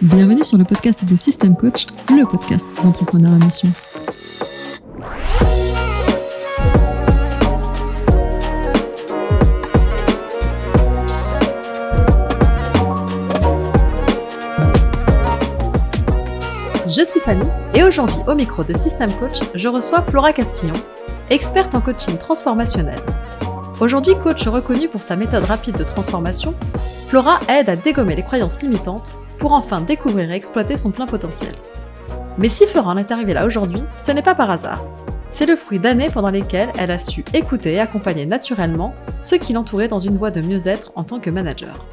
Bienvenue sur le podcast de System Coach, le podcast des entrepreneurs à mission. Je suis Fanny et aujourd'hui au micro de System Coach, je reçois Flora Castillon, experte en coaching transformationnel. Aujourd'hui coach reconnue pour sa méthode rapide de transformation, Flora aide à dégommer les croyances limitantes pour enfin découvrir et exploiter son plein potentiel. Mais si Flora en est arrivée là aujourd'hui, ce n'est pas par hasard. C'est le fruit d'années pendant lesquelles elle a su écouter et accompagner naturellement ceux qui l'entouraient dans une voie de mieux-être en tant que manager.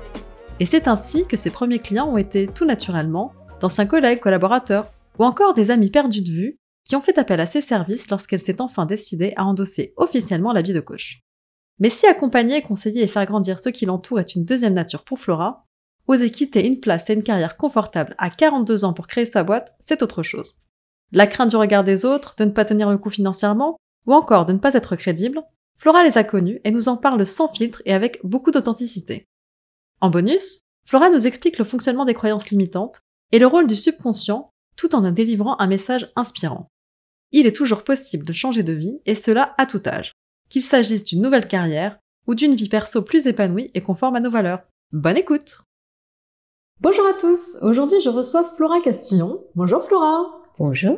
Et c'est ainsi que ses premiers clients ont été tout naturellement d'anciens collègues, collaborateurs ou encore des amis perdus de vue qui ont fait appel à ses services lorsqu'elle s'est enfin décidée à endosser officiellement la vie de coach. Mais si accompagner, conseiller et faire grandir ceux qui l'entourent est une deuxième nature pour Flora, oser quitter une place et une carrière confortable à 42 ans pour créer sa boîte, c'est autre chose. La crainte du regard des autres, de ne pas tenir le coup financièrement, ou encore de ne pas être crédible, Flora les a connus et nous en parle sans filtre et avec beaucoup d'authenticité. En bonus, Flora nous explique le fonctionnement des croyances limitantes et le rôle du subconscient tout en délivrant un message inspirant. Il est toujours possible de changer de vie et cela à tout âge, qu'il s'agisse d'une nouvelle carrière ou d'une vie perso plus épanouie et conforme à nos valeurs. Bonne écoute Bonjour à tous, aujourd'hui je reçois Flora Castillon. Bonjour Flora Bonjour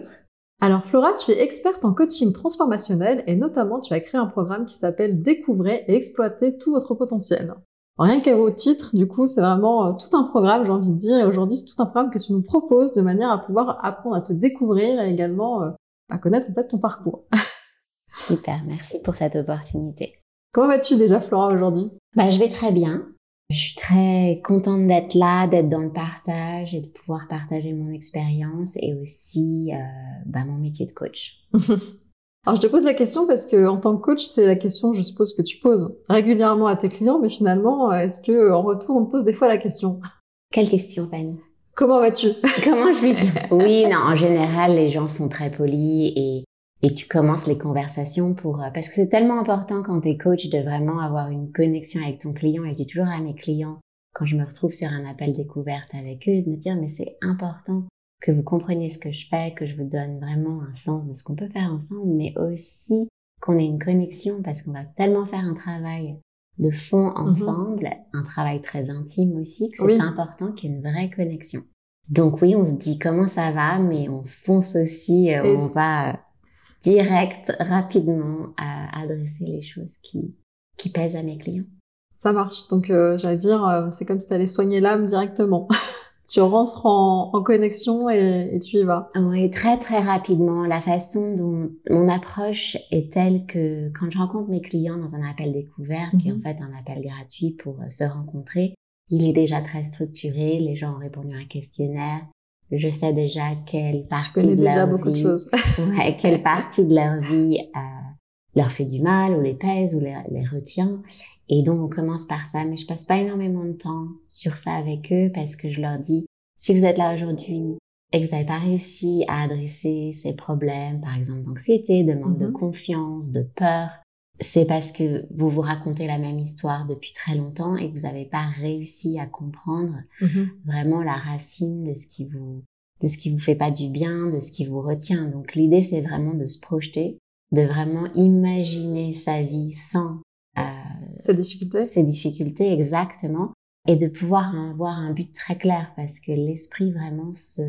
alors Flora, tu es experte en coaching transformationnel et notamment tu as créé un programme qui s'appelle Découvrez et exploiter tout votre potentiel. Rien qu'au titre, du coup, c'est vraiment euh, tout un programme, j'ai envie de dire. Et aujourd'hui, c'est tout un programme que tu nous proposes de manière à pouvoir apprendre à te découvrir et également euh, à connaître en fait ton parcours. Super, merci pour cette opportunité. Comment vas-tu déjà, Flora, aujourd'hui? Bah, je vais très bien. Je suis très contente d'être là, d'être dans le partage et de pouvoir partager mon expérience et aussi euh, bah, mon métier de coach. Alors je te pose la question parce que en tant que coach, c'est la question, je suppose, que tu poses régulièrement à tes clients, mais finalement, est-ce que en retour, on te pose des fois la question? Quelle question, Fanny? Comment vas-tu? Comment je vais? Oui, non, en général, les gens sont très polis et et tu commences les conversations pour euh, parce que c'est tellement important quand tu es coach de vraiment avoir une connexion avec ton client et je dis toujours à mes clients quand je me retrouve sur un appel découverte avec eux de me dire mais c'est important que vous compreniez ce que je fais, que je vous donne vraiment un sens de ce qu'on peut faire ensemble, mais aussi qu'on ait une connexion parce qu'on va tellement faire un travail de fond mhm. ensemble, un travail très intime aussi, que c'est important qu'il y ait une vraie connexion. Donc oui, on se dit comment ça va, mais on fonce aussi, euh, on va euh, direct, rapidement à adresser les choses qui, qui pèsent à mes clients. Ça marche. Donc euh, j'allais dire, c'est comme si tu allais soigner l'âme directement. tu rentres en, en connexion et, et, tu y vas. Oui, très très rapidement. La façon dont mon approche est telle que quand je rencontre mes clients dans un appel découvert, qui est en mhm. fait un appel gratuit pour euh, se rencontrer, il est déjà très structuré. Les gens ont répondu à un questionnaire. Je sais déjà quelle partie de déjà leur beaucoup vie, de choses. ouais, quelle partie de leur vie euh, leur fait du mal ou les pèse ou les, les retient. Et donc, on commence par ça, mais je passe pas énormément de temps sur ça avec eux parce que je leur dis, si vous êtes là aujourd'hui et que vous n'avez pas réussi à adresser ces problèmes, par exemple d'anxiété, de manque de mhm. confiance, de peur, c'est parce que vous vous racontez la même histoire depuis très longtemps et que vous n'avez pas réussi à comprendre mhm. vraiment la racine de ce qui vous de ce qui vous fait pas du bien, de ce qui vous retient. Donc l'idée c'est vraiment de se projeter, de vraiment imaginer sa vie sans euh, ces difficultés Ces difficultés, exactement. Et de pouvoir avoir un but très clair parce que l'esprit vraiment se,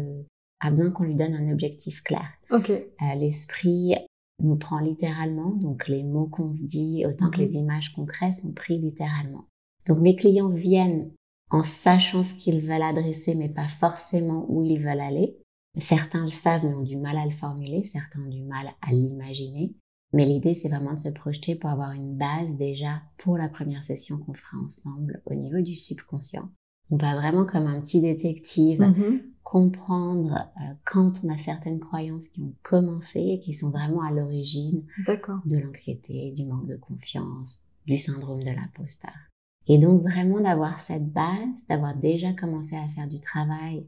a besoin qu'on lui donne un objectif clair. Ok. Euh, l'esprit nous prend littéralement, donc les mots qu'on se dit, autant que les mhm. images qu'on crée sont pris littéralement. Donc mes clients viennent en sachant ce qu'ils veulent adresser, mais pas forcément où ils veulent aller. Certains le savent, mais ont du mal à le formuler, certains ont du mal à l'imaginer. Mais l'idée, c'est vraiment de se projeter pour avoir une base déjà pour la première session qu'on fera ensemble au niveau du subconscient. On va vraiment comme un petit détective mm-hmm. Comprendre euh, quand on a certaines croyances qui ont commencé et qui sont vraiment à l'origine de l'anxiété, du manque de confiance, du syndrome de l'imposteur. Et donc vraiment d'avoir cette base, d'avoir déjà commencé à faire du travail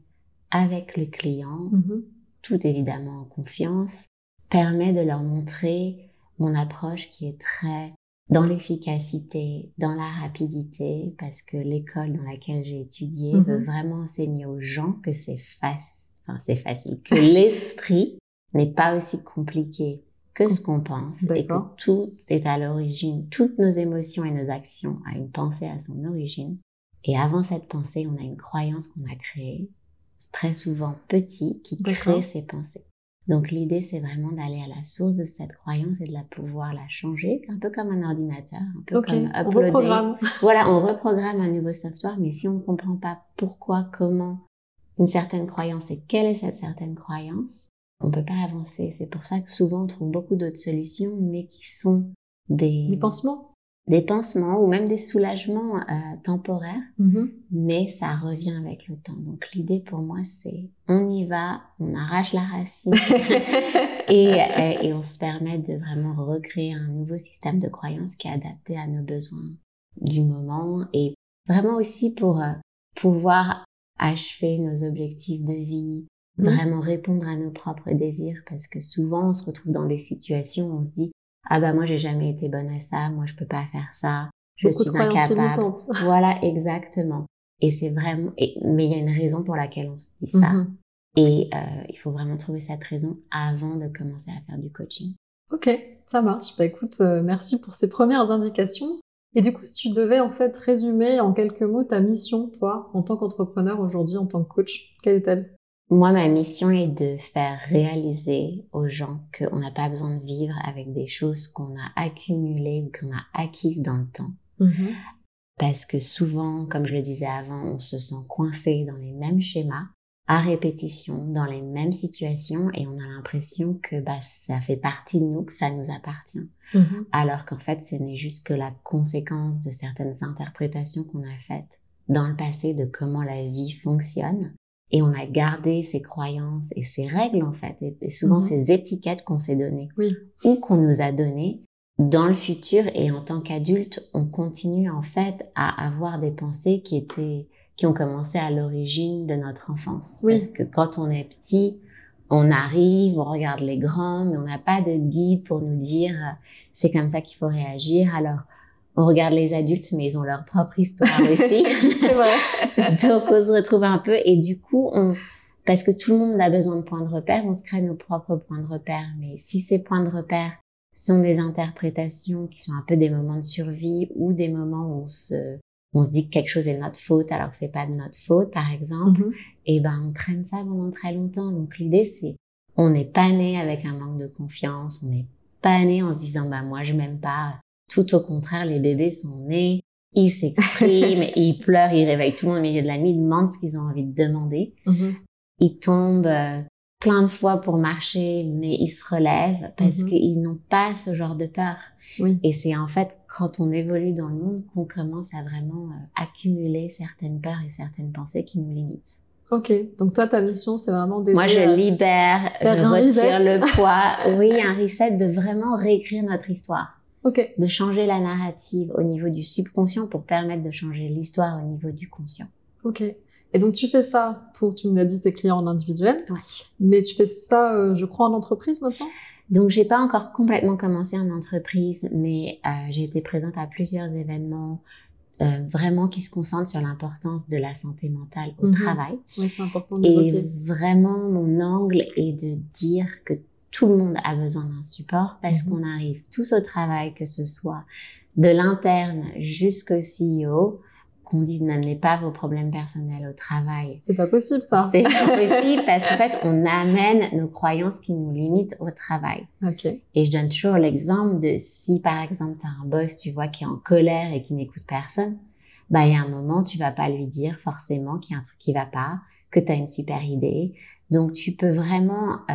avec le client, mm-hmm. tout évidemment en confiance, permet de leur montrer mon approche qui est très dans l'efficacité, dans la rapidité, parce que l'école dans laquelle j'ai étudié Mhm. veut vraiment enseigner aux gens que c'est facile, enfin c'est facile, que l'esprit n'est pas aussi compliqué que ce qu'on pense et que tout est à l'origine, toutes nos émotions et nos actions à une pensée à son origine. Et avant cette pensée, on a une croyance qu'on a créée, très souvent petit, qui crée ces pensées. Donc l'idée, c'est vraiment d'aller à la source de cette croyance et de la pouvoir la changer, un peu comme un ordinateur, un peu comme on uploader. reprogramme. Voilà, on reprogramme un nouveau software, mais si on ne comprend pas pourquoi, comment une certaine croyance et quelle est cette certaine croyance, on peut pas avancer. C'est pour ça que souvent on trouve beaucoup d'autres solutions, mais qui sont des, Des pansements des pansements ou même des soulagements euh, temporaires, Mhm. mais ça revient avec le temps. Donc l'idée pour moi, c'est on y va, on arrache la racine et, euh, et on se permet de vraiment recréer un nouveau système de croyance qui est adapté à nos besoins du moment et vraiment aussi pour euh, pouvoir achever nos objectifs de vie, Mhm. vraiment répondre à nos propres désirs parce que souvent on se retrouve dans des situations où on se dit ah bah moi j'ai jamais été bonne à ça, moi je peux pas faire ça, je Beaucoup suis incapable. Voilà, exactement. Et c'est vraiment, et- mais il y a une raison pour laquelle on se dit ça. Mhm. Et euh, il faut vraiment trouver cette raison avant de commencer à faire du coaching. Ok, ça marche. Bah écoute, euh, merci pour ces premières indications. Et du coup, si tu devais en fait résumer en quelques mots ta mission, toi, en tant qu'entrepreneur aujourd'hui, en tant que coach, quelle est-elle? Moi, ma mission est de faire réaliser aux gens qu'on n'a pas besoin de vivre avec des choses qu'on a accumulées ou qu'on a acquises dans le temps. Parce que souvent, comme je le disais avant, on se sent coincé dans les mêmes schémas, à répétition, dans les mêmes situations, et on a l'impression que bah, ça fait partie de nous, que ça nous appartient. Mhm. alors qu'en fait, ce n'est juste que la conséquence de certaines interprétations qu'on a faites dans le passé de comment la vie fonctionne. Et on a gardé ces croyances et ces règles, en fait, et, et souvent Mhm. ces étiquettes qu'on s'est données Oui. ou qu'on nous a données dans le futur. Et en tant qu'adulte, on continue, en fait, à avoir des pensées qui étaient, qui ont commencé à l'origine de notre enfance. Oui. Parce que quand on est petit, on arrive, on regarde les grands, mais on n'a pas de guide pour nous dire c'est comme ça qu'il faut réagir. Alors, on regarde les adultes, mais ils ont leur propre histoire aussi. C'est vrai. Donc, on se retrouve un peu et du coup, on, parce que tout le monde a besoin de points de repère, on se crée nos propres points de repère. Mais si ces points de repère sont des interprétations qui sont un peu des moments de survie ou des moments où on se, on se dit que quelque chose est notre faute alors que c'est pas de notre faute, par exemple, Mhm. et ben on traîne ça pendant très longtemps. Donc l'idée c'est on n'est pas né avec un manque de confiance, on n'est pas né en se disant bah moi je m'aime pas. Tout au contraire, les bébés sont nés, ils s'expriment, ils pleurent, ils réveillent tout le monde au milieu de la nuit, ils demandent ce qu'ils ont envie de demander. Mhm. Ils tombent euh, plein de fois pour marcher, mais ils se relèvent parce Mhm. qu'ils n'ont pas ce genre de peur. Oui. Et c'est en fait quand on évolue dans le monde qu'on commence à vraiment euh, accumuler certaines peurs et certaines pensées qui nous limitent. Ok. Donc toi, ta mission, c'est vraiment d'aider. Moi, je à- libère, je retire reset. le poids. Oui, un reset de vraiment réécrire notre histoire, Ok. de changer la narrative au niveau du subconscient pour permettre de changer l'histoire au niveau du conscient. Ok. Et donc tu fais ça pour, tu nous as dit, tes clients en individuel. Ouais. Mais tu fais ça, euh, je crois, en entreprise maintenant? Donc, j'ai pas encore complètement commencé en entreprise, mais euh, j'ai été présente à plusieurs événements euh, vraiment qui se concentrent sur l'importance de la santé mentale au Mhm. travail. Oui, c'est important de Et vraiment, mon angle est de dire que tout le monde a besoin d'un support parce Mhm. qu'on arrive tous au travail, que ce soit de l'interne jusqu'au CEO, qu'on dise n'amenez pas vos problèmes personnels au travail. C'est pas possible, ça. C'est pas possible parce qu'en fait, on amène nos croyances qui nous limitent au travail. Ok. Et je donne toujours l'exemple de si, par exemple, tu as un boss, tu vois, qui est en colère et qui n'écoute personne, bah, il y a un moment, tu vas pas lui dire forcément qu'il y a un truc qui va pas, que tu as une super idée. Donc, tu peux vraiment, euh,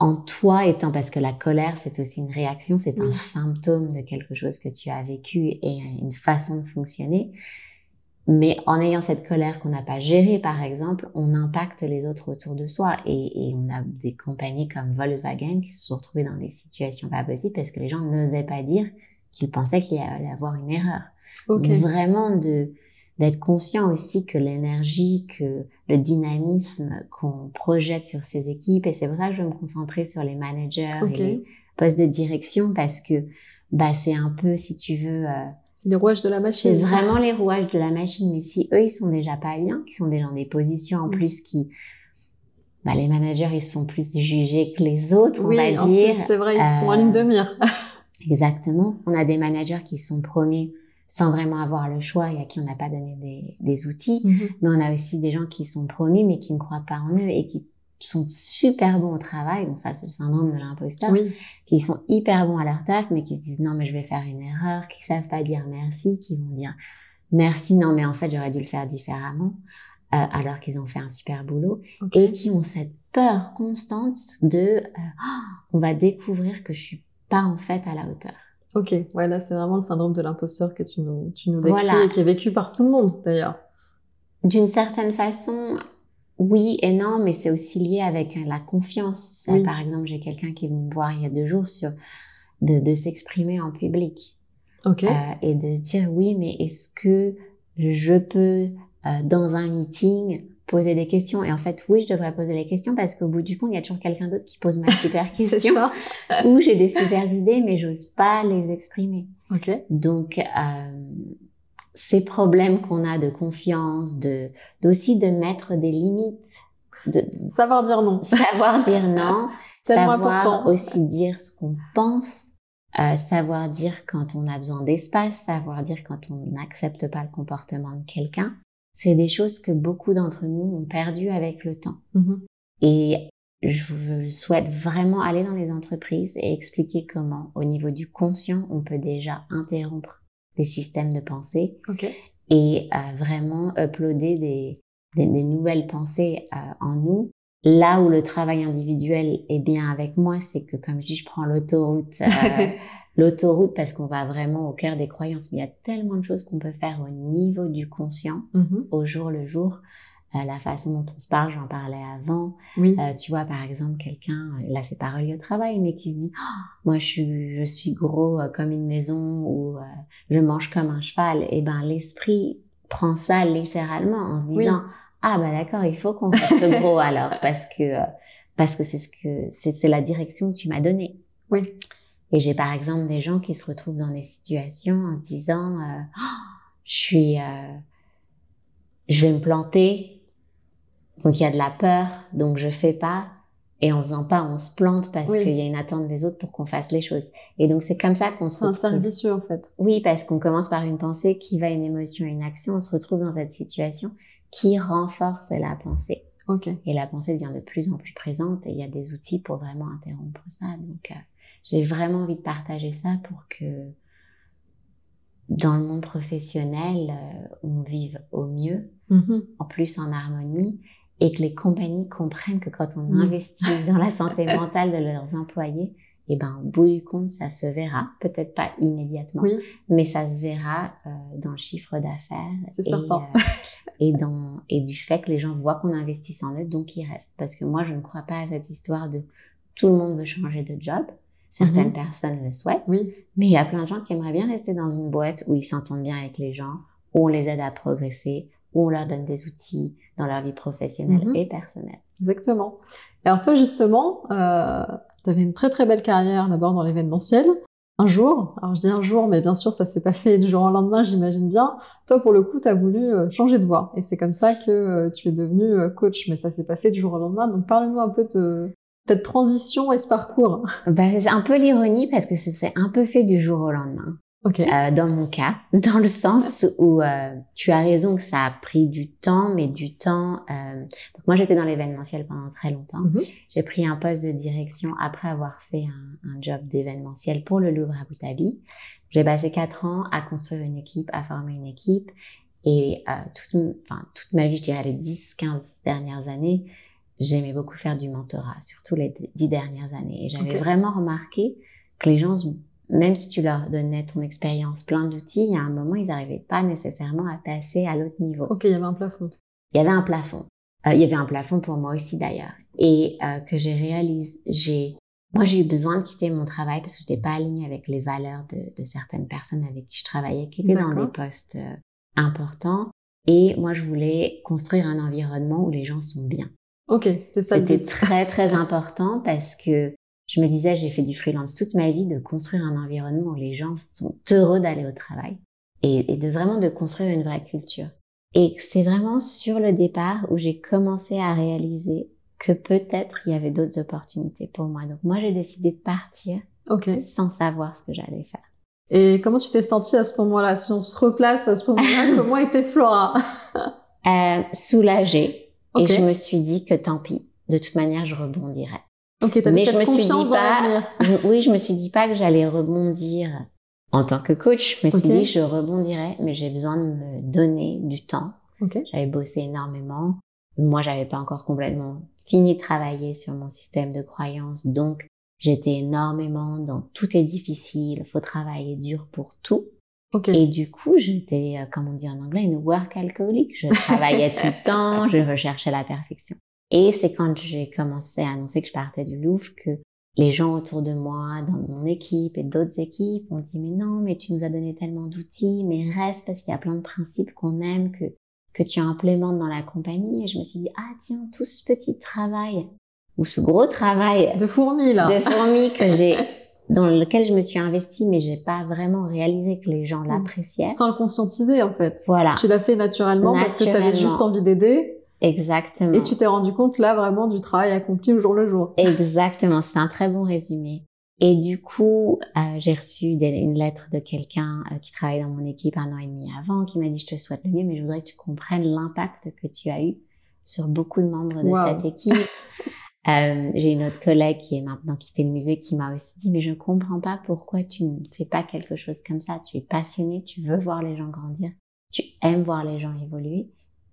en toi étant, parce que la colère, c'est aussi une réaction, c'est un Oui. symptôme de quelque chose que tu as vécu et une façon de fonctionner. Mais en ayant cette colère qu'on n'a pas gérée, par exemple, on impacte les autres autour de soi. Et, et on a des compagnies comme Volkswagen qui se sont retrouvées dans des situations pas possibles parce que les gens n'osaient pas dire qu'ils pensaient qu'il y allait avoir une erreur. Donc, Vraiment de d'être conscient aussi que l'énergie, que le dynamisme qu'on projette sur ces équipes, et c'est pour ça que je vais me concentrer sur les managers et les postes de direction parce que bah c'est un peu, si tu veux, euh, c'est les rouages de la machine. C'est vraiment les rouages de la machine. Mais si eux, ils sont déjà pas bien, qui sont déjà dans des positions en mm. plus qui, bah, les managers, ils se font plus juger que les autres, oui, on va dire. c'est vrai, ils sont en ligne de mire. Exactement. On a des managers qui sont promus sans vraiment avoir le choix et à qui on n'a pas donné des, des outils. Mm-hmm. Mais on a aussi des gens qui sont promus mais qui ne croient pas en eux et qui sont super bons au travail, donc ça c'est le syndrome de l'imposteur, oui. qui sont hyper bons à leur taf, mais qui se disent non mais je vais faire une erreur, qui savent pas dire merci, qui vont dire merci, non mais en fait j'aurais dû le faire différemment, euh, alors qu'ils ont fait un super boulot, et qui ont cette peur constante de euh, oh, on va découvrir que je suis pas en fait à la hauteur. Ok, ouais là c'est vraiment le syndrome de l'imposteur que tu nous, tu nous décris et qui est vécu par tout le monde d'ailleurs. D'une certaine façon, oui et non, mais c'est aussi lié avec euh, la confiance. Par exemple, j'ai quelqu'un qui est venu me voir il y a deux jours sur de, de s'exprimer en public. Okay. Euh, et de se dire oui, mais est-ce que je peux, euh, dans un meeting, poser des questions Et en fait, oui, je devrais poser les questions parce qu'au bout du compte, il y a toujours quelqu'un d'autre qui pose ma super question. ou j'ai des super idées, mais j'ose pas les exprimer. Okay. Donc, euh, ces problèmes qu'on a de confiance, de d'aussi de mettre des limites, de savoir dire non, savoir dire non, savoir important. aussi dire ce qu'on pense, euh, savoir dire quand on a besoin d'espace, savoir dire quand on n'accepte pas le comportement de quelqu'un. C'est des choses que beaucoup d'entre nous ont perdu avec le temps. Mm-hmm. Et je souhaite vraiment aller dans les entreprises et expliquer comment, au niveau du conscient, on peut déjà interrompre des systèmes de pensée et euh, vraiment uploader des, des, nouvelles pensées euh, en nous. Là où le travail individuel est bien avec moi, c'est que comme je dis, je prends l'autoroute, euh, l'autoroute parce qu'on va vraiment au cœur des croyances. Mais il y a tellement de choses qu'on peut faire au niveau du conscient, mm-hmm. au jour le jour, euh, la façon dont on se parle, j'en parlais avant. Oui. Euh, tu vois, par exemple, quelqu'un, euh, là c'est pas relié au travail, mais qui se dit, oh, moi je suis, je suis gros comme une maison ou je mange comme un cheval. Et eh ben l'esprit prend ça littéralement en se disant, ah bah d'accord, il faut qu'on reste gros alors parce que parce que c'est ce que c'est la direction que tu m'as donnée. Oui. Et j'ai par exemple des gens qui se retrouvent dans des situations en se disant, oh, je suis, je vais me planter, donc il y a de la peur, donc je fais pas. Et en faisant pas, on se plante parce qu'il y a une attente des autres pour qu'on fasse les choses. Et donc c'est comme ça qu'on se retrouve. C'est un service en fait. Oui, parce qu'on commence par une pensée qui va une émotion, une action. On se retrouve dans cette situation qui renforce la pensée. Et la pensée devient de plus en plus présente et il y a des outils pour vraiment interrompre ça. Donc euh, j'ai vraiment envie de partager ça pour que dans le monde professionnel, euh, on vive au mieux, mm-hmm. en plus en harmonie et que les compagnies comprennent que quand on investit dans la santé mentale de leurs employés, et eh ben, au bout du compte, ça se verra, peut-être pas immédiatement, mais ça se verra euh, dans le chiffre d'affaires. Certain. Euh, et, dans, et du fait que les gens voient qu'on investisse en eux, donc ils restent. Parce que moi, je ne crois pas à cette histoire de tout le monde veut changer de job. Certaines mhm. personnes le souhaitent. Oui. Mais il y a plein de gens qui aimeraient bien rester dans une boîte où ils s'entendent bien avec les gens, où on les aide à progresser, où on leur donne des outils dans leur vie professionnelle mhm. et personnelle. Exactement. Alors toi justement, euh, tu avais une très très belle carrière d'abord dans l'événementiel. Un jour, alors je dis un jour, mais bien sûr ça s'est pas fait du jour au lendemain, j'imagine bien. Toi pour le coup, tu as voulu euh, changer de voie et c'est comme ça que euh, tu es devenu euh, coach, mais ça s'est pas fait du jour au lendemain. Donc parle-nous un peu de cette transition et ce parcours. Bah, c'est un peu l'ironie parce que c'est un peu fait du jour au lendemain. Okay. Euh, dans mon cas, dans le sens où euh, tu as raison que ça a pris du temps, mais du temps. Euh... Donc moi j'étais dans l'événementiel pendant très longtemps. Mm-hmm. J'ai pris un poste de direction après avoir fait un, un job d'événementiel pour le Louvre Abu Dhabi. J'ai passé quatre ans à construire une équipe, à former une équipe, et toute, enfin, toute ma vie, je dirais les 10-15 dernières années, j'aimais beaucoup faire du mentorat, surtout les dix dernières années. Et j'avais vraiment remarqué que les gens même si tu leur donnais ton expérience, plein d'outils, il y a un moment, ils n'arrivaient pas nécessairement à passer à l'autre niveau. Ok, il y avait un plafond. Il y avait un plafond. Euh, il y avait un plafond pour moi aussi d'ailleurs. Et euh, que j'ai réalisé, j'ai, moi j'ai eu besoin de quitter mon travail parce que je n'étais pas alignée avec les valeurs de, de, certaines personnes avec qui je travaillais, qui étaient dans des postes euh, importants. Et moi je voulais construire un environnement où les gens sont bien. Ok, c'était ça. C'était très très important parce que je me disais, j'ai fait du freelance toute ma vie, de construire un environnement où les gens sont heureux d'aller au travail et, et de vraiment de construire une vraie culture. Et c'est vraiment sur le départ où j'ai commencé à réaliser que peut-être il y avait d'autres opportunités pour moi. Donc moi, j'ai décidé de partir Ok. sans savoir ce que j'allais faire. Et comment tu t'es sentie à ce moment-là? Si on se replace à ce moment-là, comment était Flora? Euh, soulagée. Et je me suis dit que tant pis, de toute manière, je rebondirais. Ok, t'avais Mais cette je me suis dit pas-. Je- oui, je me suis dit pas que j'allais rebondir en tant que coach. Je me suis dit, je rebondirais, mais j'ai besoin de me donner du temps. Ok. J'avais bossé énormément. Moi, j'avais pas encore complètement fini de travailler sur mon système de croyances. Donc, j'étais énormément dans tout est difficile, faut travailler dur pour tout. Et du coup, j'étais, euh, comme on dit en anglais, une work alcoolique. Je travaillais tout le temps, je recherchais la perfection. Et c'est quand j'ai commencé à annoncer que je partais du Louvre que les gens autour de moi, dans mon équipe et d'autres équipes, ont dit mais non, mais tu nous as donné tellement d'outils, mais reste parce qu'il y a plein de principes qu'on aime que que tu implémentes dans la compagnie. Et je me suis dit ah tiens, tout ce petit travail ou ce gros travail De fourmis, là. de fourmis que j'ai dans lequel je me suis investie, mais j'ai pas vraiment réalisé que les gens l'appréciaient. Sans le conscientiser, en fait. Voilà, Tu l'as fait naturellement, parce que tu avais juste envie d'aider exactement. et tu t'es rendu compte là vraiment du travail accompli au jour le jour. Exactement, c'est un très bon résumé. Et du coup, euh, j'ai reçu des- une lettre de quelqu'un euh, qui travaille dans mon équipe un an et demi avant, qui m'a dit je te souhaite le mieux, mais je voudrais que tu comprennes l'impact que tu as eu sur beaucoup de membres de Wow. cette équipe. Euh, j'ai une autre collègue qui est maintenant quitté le musée qui m'a aussi dit mais je comprends pas pourquoi tu ne fais pas quelque chose comme ça. Tu es passionné, tu veux voir les gens grandir, tu aimes voir les gens évoluer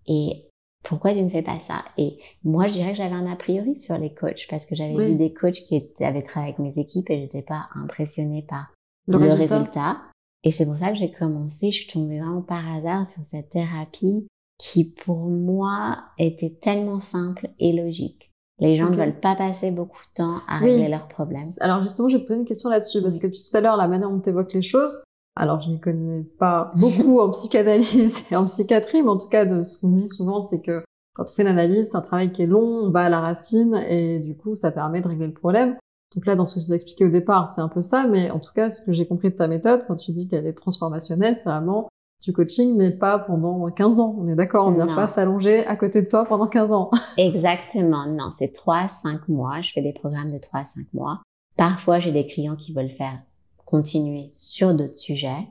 et pourquoi tu ne fais pas ça? Et moi, je dirais que j'avais un a priori sur les coachs parce que j'avais Oui. vu des coachs qui étaient- avaient travaillé avec mes équipes et j'étais pas impressionnée par Le, le, résultat. résultat. Et c'est pour ça que j'ai commencé. Je suis tombée vraiment par hasard sur cette thérapie qui, pour moi, était tellement simple et logique. Les gens ne veulent pas passer beaucoup de temps à Oui. régler leurs problèmes. Alors justement, je vais te poser une question là-dessus, parce Oui. que depuis tout à l'heure, la manière dont tu évoques les choses, alors je m'y connais pas beaucoup en psychanalyse et en psychiatrie, mais en tout cas, de ce qu'on dit souvent, c'est que quand on fait une analyse, c'est un travail qui est long, on va à la racine, et du coup, ça permet de régler le problème. Donc là, dans ce que tu as expliqué au départ, c'est un peu ça, mais en tout cas, ce que j'ai compris de ta méthode, quand tu dis qu'elle est transformationnelle, c'est vraiment du coaching, mais pas pendant 15 ans. On est d'accord, on vient Non. pas s'allonger à côté de toi pendant 15 ans. Exactement. Non, c'est 3 5 mois. Je fais des programmes de 3 5 mois. Parfois, j'ai des clients qui veulent faire continuer sur d'autres sujets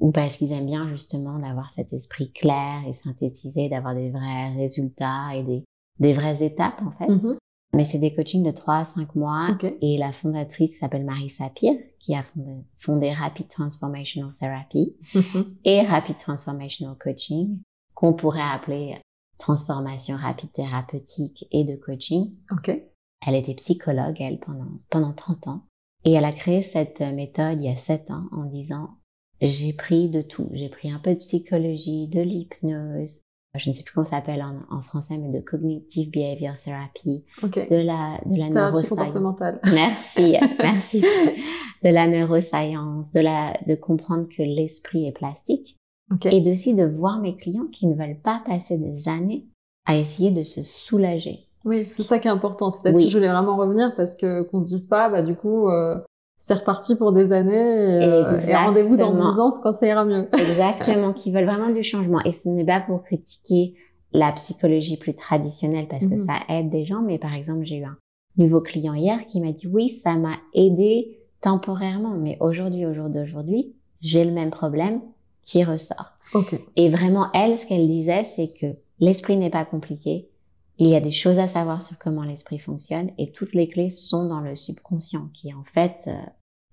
ou parce qu'ils aiment bien justement d'avoir cet esprit clair et synthétisé, d'avoir des vrais résultats et des, des vraies étapes en fait. Mhm. Mais c'est des coachings de 3 à 5 mois et la fondatrice s'appelle Marie Sapir qui a fondé, fondé Rapid Transformational Therapy et Rapid Transformational Coaching qu'on pourrait appeler transformation rapide thérapeutique et de coaching. ok. Elle était psychologue, elle, pendant, pendant 30 ans. Et elle a créé cette euh, méthode il y a 7 ans en disant, j'ai pris de tout. J'ai pris un peu de psychologie, de l'hypnose, je ne sais plus comment ça s'appelle en, en français, mais de cognitive behavior therapy, Ok. de la, de la neuroscience. comportementale. Merci, merci. De la neuroscience, de la, de comprendre que l'esprit est plastique Ok. et aussi de voir mes clients qui ne veulent pas passer des années à essayer de se soulager. Oui, c'est ça qui est important. C'est là-dessus Oui. que je voulais vraiment revenir parce que qu'on se dise pas, bah du coup, euh, c'est reparti pour des années et, euh, et rendez-vous dans Exactement. 10 ans quand ça ira mieux. Exactement, qui veulent vraiment du changement. Et ce n'est pas pour critiquer la psychologie plus traditionnelle parce que Mhm. ça aide des gens, mais par exemple, j'ai eu un nouveau client hier qui m'a dit oui, ça m'a aidé temporairement, mais aujourd'hui, au jour d'aujourd'hui, j'ai le même problème qui ressort. Ok. Et vraiment, elle, ce qu'elle disait, c'est que l'esprit n'est pas compliqué. Il y a des choses à savoir sur comment l'esprit fonctionne et toutes les clés sont dans le subconscient qui, en fait, euh,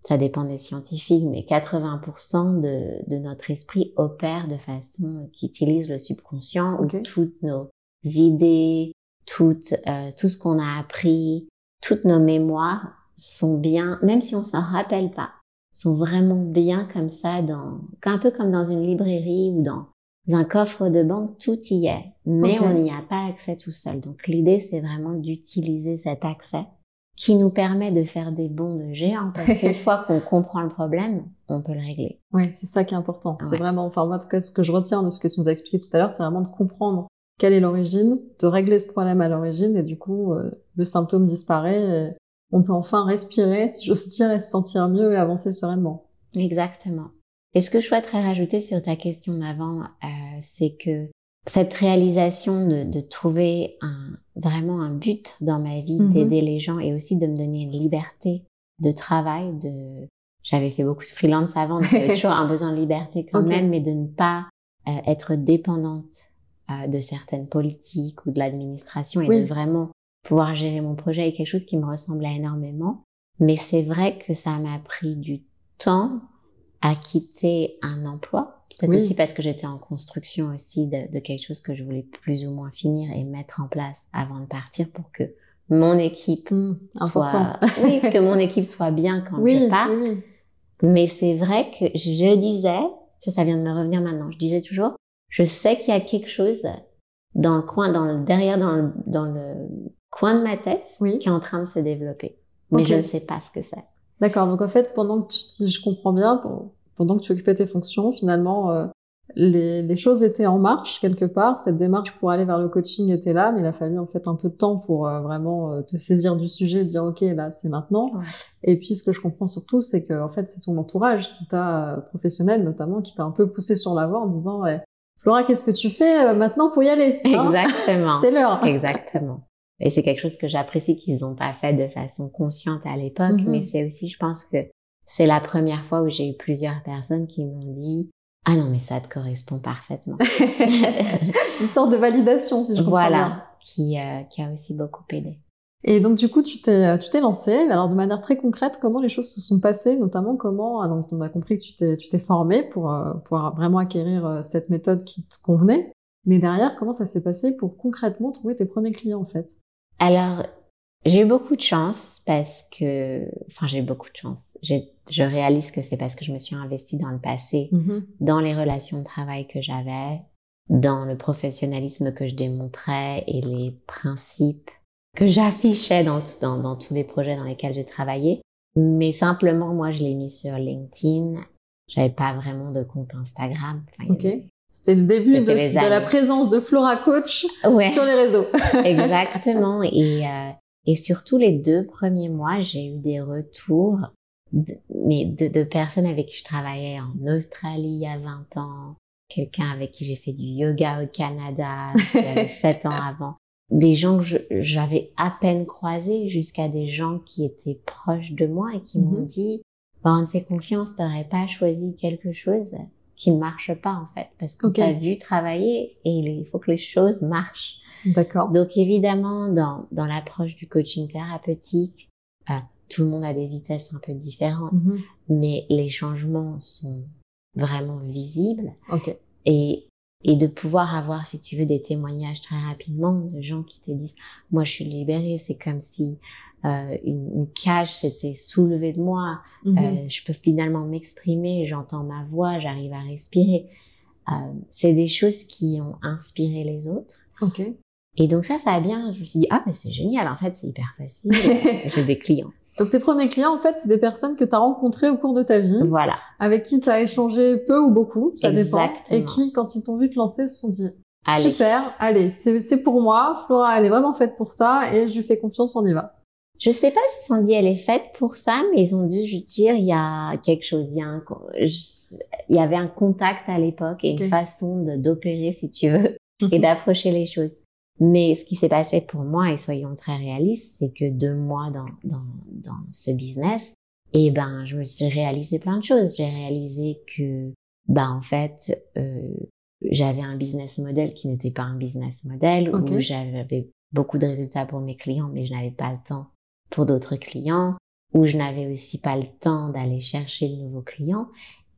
ça dépend des scientifiques, mais 80% de, de notre esprit opère de façon qui utilise le subconscient où toutes nos idées, toutes, euh, tout ce qu'on a appris, toutes nos mémoires sont bien, même si on s'en rappelle pas, sont vraiment bien comme ça dans, un peu comme dans une librairie ou dans un coffre de banque, tout y est, mais on n'y a pas accès tout seul. Donc l'idée, c'est vraiment d'utiliser cet accès qui nous permet de faire des bonds de géants parce qu'une fois qu'on comprend le problème, on peut le régler. Oui, c'est ça qui est important. C'est vraiment, enfin moi, en tout cas, ce que je retiens de ce que tu nous as expliqué tout à l'heure, c'est vraiment de comprendre quelle est l'origine, de régler ce problème à l'origine et du coup, euh, le symptôme disparaît on peut enfin respirer, si j'ose dire, et se sentir mieux et avancer sereinement. Exactement. Et ce que je souhaiterais rajouter sur ta question d'avant, euh, c'est que cette réalisation de, de, trouver un, vraiment un but dans ma vie, Mhm. d'aider les gens et aussi de me donner une liberté de travail, de j'avais fait beaucoup de freelance avant, donc j'avais toujours un besoin de liberté quand même, mais de ne pas euh, être dépendante euh, de certaines politiques ou de l'administration et Oui. de vraiment pouvoir gérer mon projet est quelque chose qui me ressemblait énormément. Mais c'est vrai que ça m'a pris du temps à quitter un emploi. Peut-être Oui. aussi parce que j'étais en construction aussi de, de quelque chose que je voulais plus ou moins finir et mettre en place avant de partir pour que mon équipe Hmm, soit, oui, que mon équipe soit bien quand Oui, je pars. oui. Mais c'est vrai que je disais, ça, ça vient de me revenir maintenant, je disais toujours, je sais qu'il y a quelque chose dans le coin, dans le, derrière, dans le, dans le coin de ma tête qui est en train de se développer. Mais je ne sais pas ce que c'est. D'accord. Donc en fait, pendant que tu, si je comprends bien, pendant que tu occupais tes fonctions, finalement, euh, les, les choses étaient en marche quelque part. Cette démarche pour aller vers le coaching était là, mais il a fallu en fait un peu de temps pour euh, vraiment euh, te saisir du sujet, dire ok là c'est maintenant. Ouais. Et puis ce que je comprends surtout, c'est que en fait c'est ton entourage qui t'a euh, professionnel notamment qui t'a un peu poussé sur la voie en disant Flora qu'est-ce que tu fais maintenant faut y aller. hein Exactement. c'est l'heure. Exactement. Et c'est quelque chose que j'apprécie qu'ils n'ont pas fait de façon consciente à l'époque, Mhm. mais c'est aussi, je pense que c'est la première fois où j'ai eu plusieurs personnes qui m'ont dit ah non mais ça te correspond parfaitement. Une sorte de validation si je comprends bien. voilà, qui euh, qui a aussi beaucoup aidé. Et donc du coup, tu t'es tu t'es lancé. Alors de manière très concrète, comment les choses se sont passées, notamment comment ah, donc on a compris que tu t'es tu t'es formé pour euh, pouvoir vraiment acquérir euh, cette méthode qui te convenait. Mais derrière, comment ça s'est passé pour concrètement trouver tes premiers clients en fait? Alors, j'ai eu beaucoup de chance parce que, enfin, j'ai eu beaucoup de chance. Je réalise que c'est parce que je me suis investie dans le passé, dans les relations de travail que j'avais, dans le professionnalisme que je démontrais et les principes que j'affichais dans, dans, dans tous les projets dans lesquels j'ai travaillé. Mais simplement, moi, je l'ai mis sur LinkedIn. J'avais pas vraiment de compte Instagram. Enfin, il y Ok. avait- C'était le début de, la présence de Flora Coach Ouais. sur les réseaux. Exactement. Et, euh, et surtout les deux premiers mois, j'ai eu des retours, de, mais de, de personnes avec qui je travaillais en Australie il y a 20 ans, quelqu'un avec qui j'ai fait du yoga au Canada, il y avait 7 ans avant, des gens que j'avais à peine croisés jusqu'à des gens qui étaient proches de moi et qui m'ont Mhm. dit, bah, on te fait confiance, t'aurais pas choisi quelque chose qui ne marche pas en fait, parce qu'on Ok. t'a vu travailler et il faut que les choses marchent. D'accord. Donc évidemment, dans, dans l'approche du coaching thérapeutique, euh, tout le monde a des vitesses un peu différentes, Mhm. mais les changements sont vraiment visibles Ok. et, et de pouvoir avoir, si tu veux, des témoignages très rapidement de gens qui te disent, moi je suis libérée, c'est comme si euh, une, une cage s'était soulevée de moi, Mhm. euh, je peux finalement m'exprimer, j'entends ma voix, j'arrive à respirer. Euh, c'est des choses qui ont inspiré les autres. Et donc ça, ça a bien, je me suis dit, ah, mais c'est génial, en fait, c'est hyper facile, j'ai des clients. Donc tes premiers clients, en fait, c'est des personnes que tu as rencontrées au cours de ta vie, Voilà, avec qui tu as échangé peu ou beaucoup, ça dépend, et qui, quand ils t'ont vu te lancer, se sont dit allez. super, allez, c'est c'est pour moi, Flora, elle est vraiment faite pour ça, et je lui fais confiance, on y va. Je sais pas sont dit, elle est faite pour ça, mais ils ont dû juste dire, il y a quelque chose, il y, a un, je- il y avait un contact à l'époque et une façon d'opérer, si tu veux, et d'approcher les choses. Mais ce qui s'est passé pour moi, et soyons très réalistes, c'est que deux mois dans, dans, dans ce business, et ben, je me suis réalisé plein de choses. J'ai réalisé que, ben, en fait, euh, j'avais un business model qui n'était pas un business model, Ok. où j'avais beaucoup de résultats pour mes clients, mais je n'avais pas le temps pour d'autres clients, où je n'avais aussi pas le temps d'aller chercher de nouveaux clients,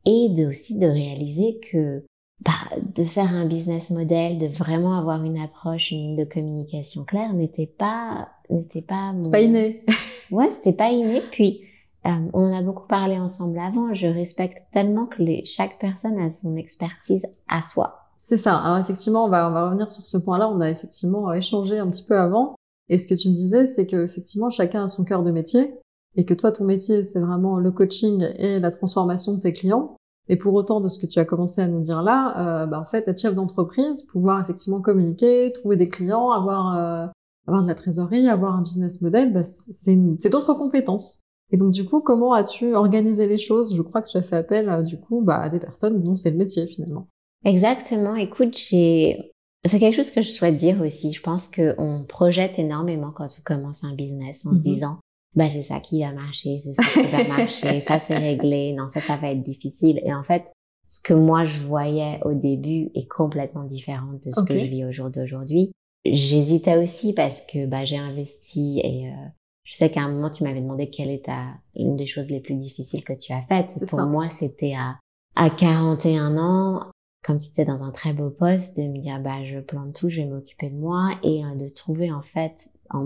et de aussi de réaliser que bah, de faire un business model, de vraiment avoir une approche, une ligne de communication claire, n'était pas, n'était pas. C'est mon- pas inné. Ouais, c'était pas inné. Puis euh, on en a beaucoup parlé ensemble avant. Je respecte tellement que les, chaque personne a son expertise à soi. C'est ça. Alors effectivement, on va, on va revenir sur ce point-là. On a effectivement échangé un petit peu avant. Et ce que tu me disais, c'est que effectivement, chacun a son cœur de métier. Et que toi, ton métier, c'est vraiment le coaching et la transformation de tes clients. Et pour autant, de ce que tu as commencé à nous dire là, euh, bah, en fait, être chef d'entreprise, pouvoir effectivement communiquer, trouver des clients, avoir euh, avoir de la trésorerie, avoir un business model, bah, c'est d'autres compétences. Et donc du coup, comment as-tu organisé les choses? Je crois que tu as fait appel euh, du coup bah, à des personnes dont c'est le métier finalement. Exactement. Écoute, j'ai c'est quelque chose que je souhaite dire aussi. Je pense qu'on projette énormément quand on commence un business en se mhm. disant bah c'est ça qui va marcher, c'est ça qui va marcher, ça c'est réglé, non ça ça va être difficile. Et en fait, ce que moi je voyais au début est complètement différent de ce que je vis au jour d'aujourd'hui. J'hésitais aussi parce que bah j'ai investi et euh, je sais qu'à un moment tu m'avais demandé quelle est ta une des choses les plus difficiles que tu as faites. Pour moi, c'était à à 41 ans, comme tu disais dans un très beau poste, de me dire bah je plante tout, je vais m'occuper de moi et euh, de trouver en fait en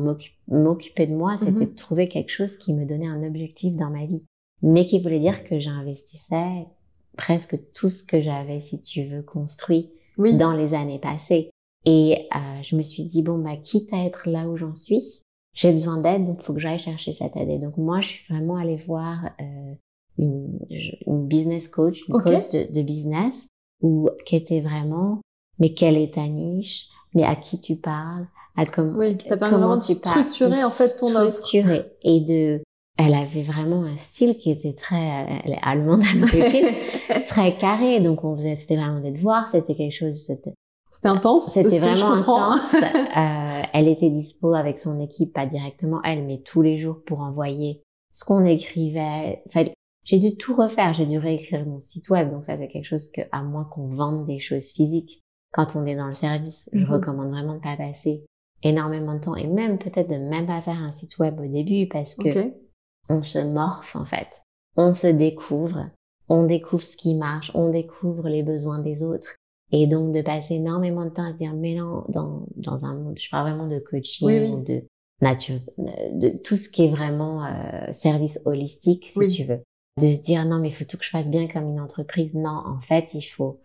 m'occuper de moi, c'était mm-hmm. de trouver quelque chose qui me donnait un objectif dans ma vie, mais qui voulait dire que j'investissais presque tout ce que j'avais, si tu veux, construit dans les années passées. Et euh, je me suis dit, bon, bah, quitte à être là où j'en suis, j'ai besoin d'aide, donc il faut que j'aille chercher cette aide. Et donc moi, je suis vraiment allée voir euh, une, une, business coach, une coach de, de, business, où, qui était vraiment, mais quelle est ta niche Mais à qui tu parles à com Oui, qui permis vraiment de structurer en fait ton offre. Structurer et de elle avait vraiment un style qui était très, elle est allemande à très carré. Donc on faisait, c'était vraiment des devoirs, c'était quelque chose, c'était, c'était intense. C'était vraiment intense. euh, elle était dispo avec son équipe, pas directement elle, mais tous les jours pour envoyer ce qu'on écrivait. Enfin, j'ai dû tout refaire, j'ai dû réécrire mon site web. Donc ça, c'est quelque chose que, à moins qu'on vende des choses physiques, quand on est dans le service, je mhm. recommande vraiment de pas passer énormément de temps et même peut-être de même pas faire un site web au début parce que on se morphe en fait. On se découvre, on découvre ce qui marche, on découvre les besoins des autres. Et donc de passer énormément de temps à se dire, mais non, dans, dans un monde, je parle vraiment de coaching, de nature, de tout ce qui est vraiment euh, service holistique, si tu veux. De se dire, non, mais il faut tout que je fasse bien comme une entreprise. Non, en fait, il faut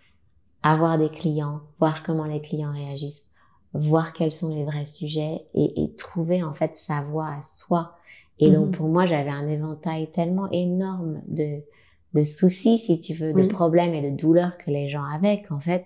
avoir des clients, voir comment les clients réagissent, voir quels sont les vrais sujets et, et trouver en fait sa voie à soi et donc, mhm. pour moi, j'avais un éventail tellement énorme de, de soucis, si tu veux, de problèmes et de douleurs que les gens avaient qu'en fait,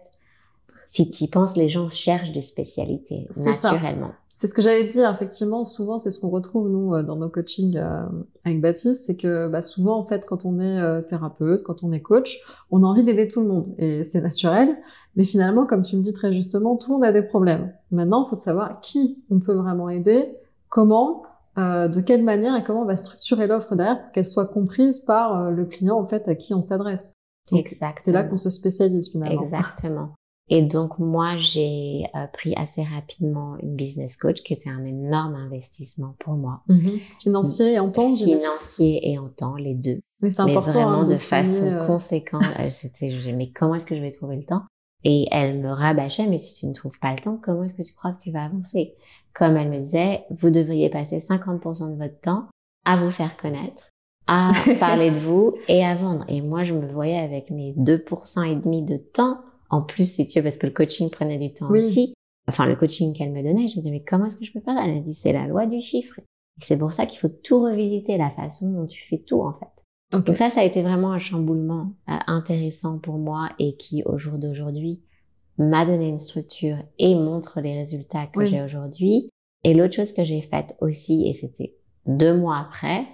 si tu y penses, les gens cherchent des spécialités, naturellement. C'est ce que j'allais dire, effectivement, souvent, c'est ce qu'on retrouve, nous, euh, dans nos coachings euh, avec Baptiste, c'est que bah, souvent, en fait, quand on est euh, thérapeute, quand on est coach, on a envie d'aider tout le monde, et c'est naturel, mais finalement, comme tu le dis très justement, tout le monde a des problèmes. Maintenant, il faut savoir qui on peut vraiment aider, comment, euh, de quelle manière et comment on va structurer l'offre derrière pour qu'elle soit comprise par euh, le client en fait à qui on s'adresse. Exactement. C'est là qu'on se spécialise finalement. Exactement. Et donc moi j'ai euh, pris assez rapidement une business coach qui était un énorme investissement pour moi. Mm-hmm. Financier et en temps. Financier et en temps, les deux. Mais c'est important. Mais vraiment hein, de, façon conséquente. C'était mais comment est-ce que je vais trouver le temps? Et elle me rabâchait, mais si tu ne trouves pas le temps, comment est-ce que tu crois que tu vas avancer? Comme elle me disait, vous devriez passer 50% de votre temps à vous faire connaître, à parler de vous et à vendre. Et moi, je me voyais avec mes 2% et demi de temps, en plus, si tu veux, parce que le coaching prenait du temps aussi. Enfin, le coaching qu'elle me donnait, je me disais, mais comment est-ce que je peux faire? Elle a dit, c'est la loi du chiffre. Et c'est pour ça qu'il faut tout revisiter, la façon dont tu fais tout, en fait. Donc ça, ça a été vraiment un chamboulement euh, intéressant pour moi et qui, au jour d'aujourd'hui, m'a donné une structure et montre les résultats que j'ai aujourd'hui. Et l'autre chose que j'ai faite aussi, et c'était deux mois après,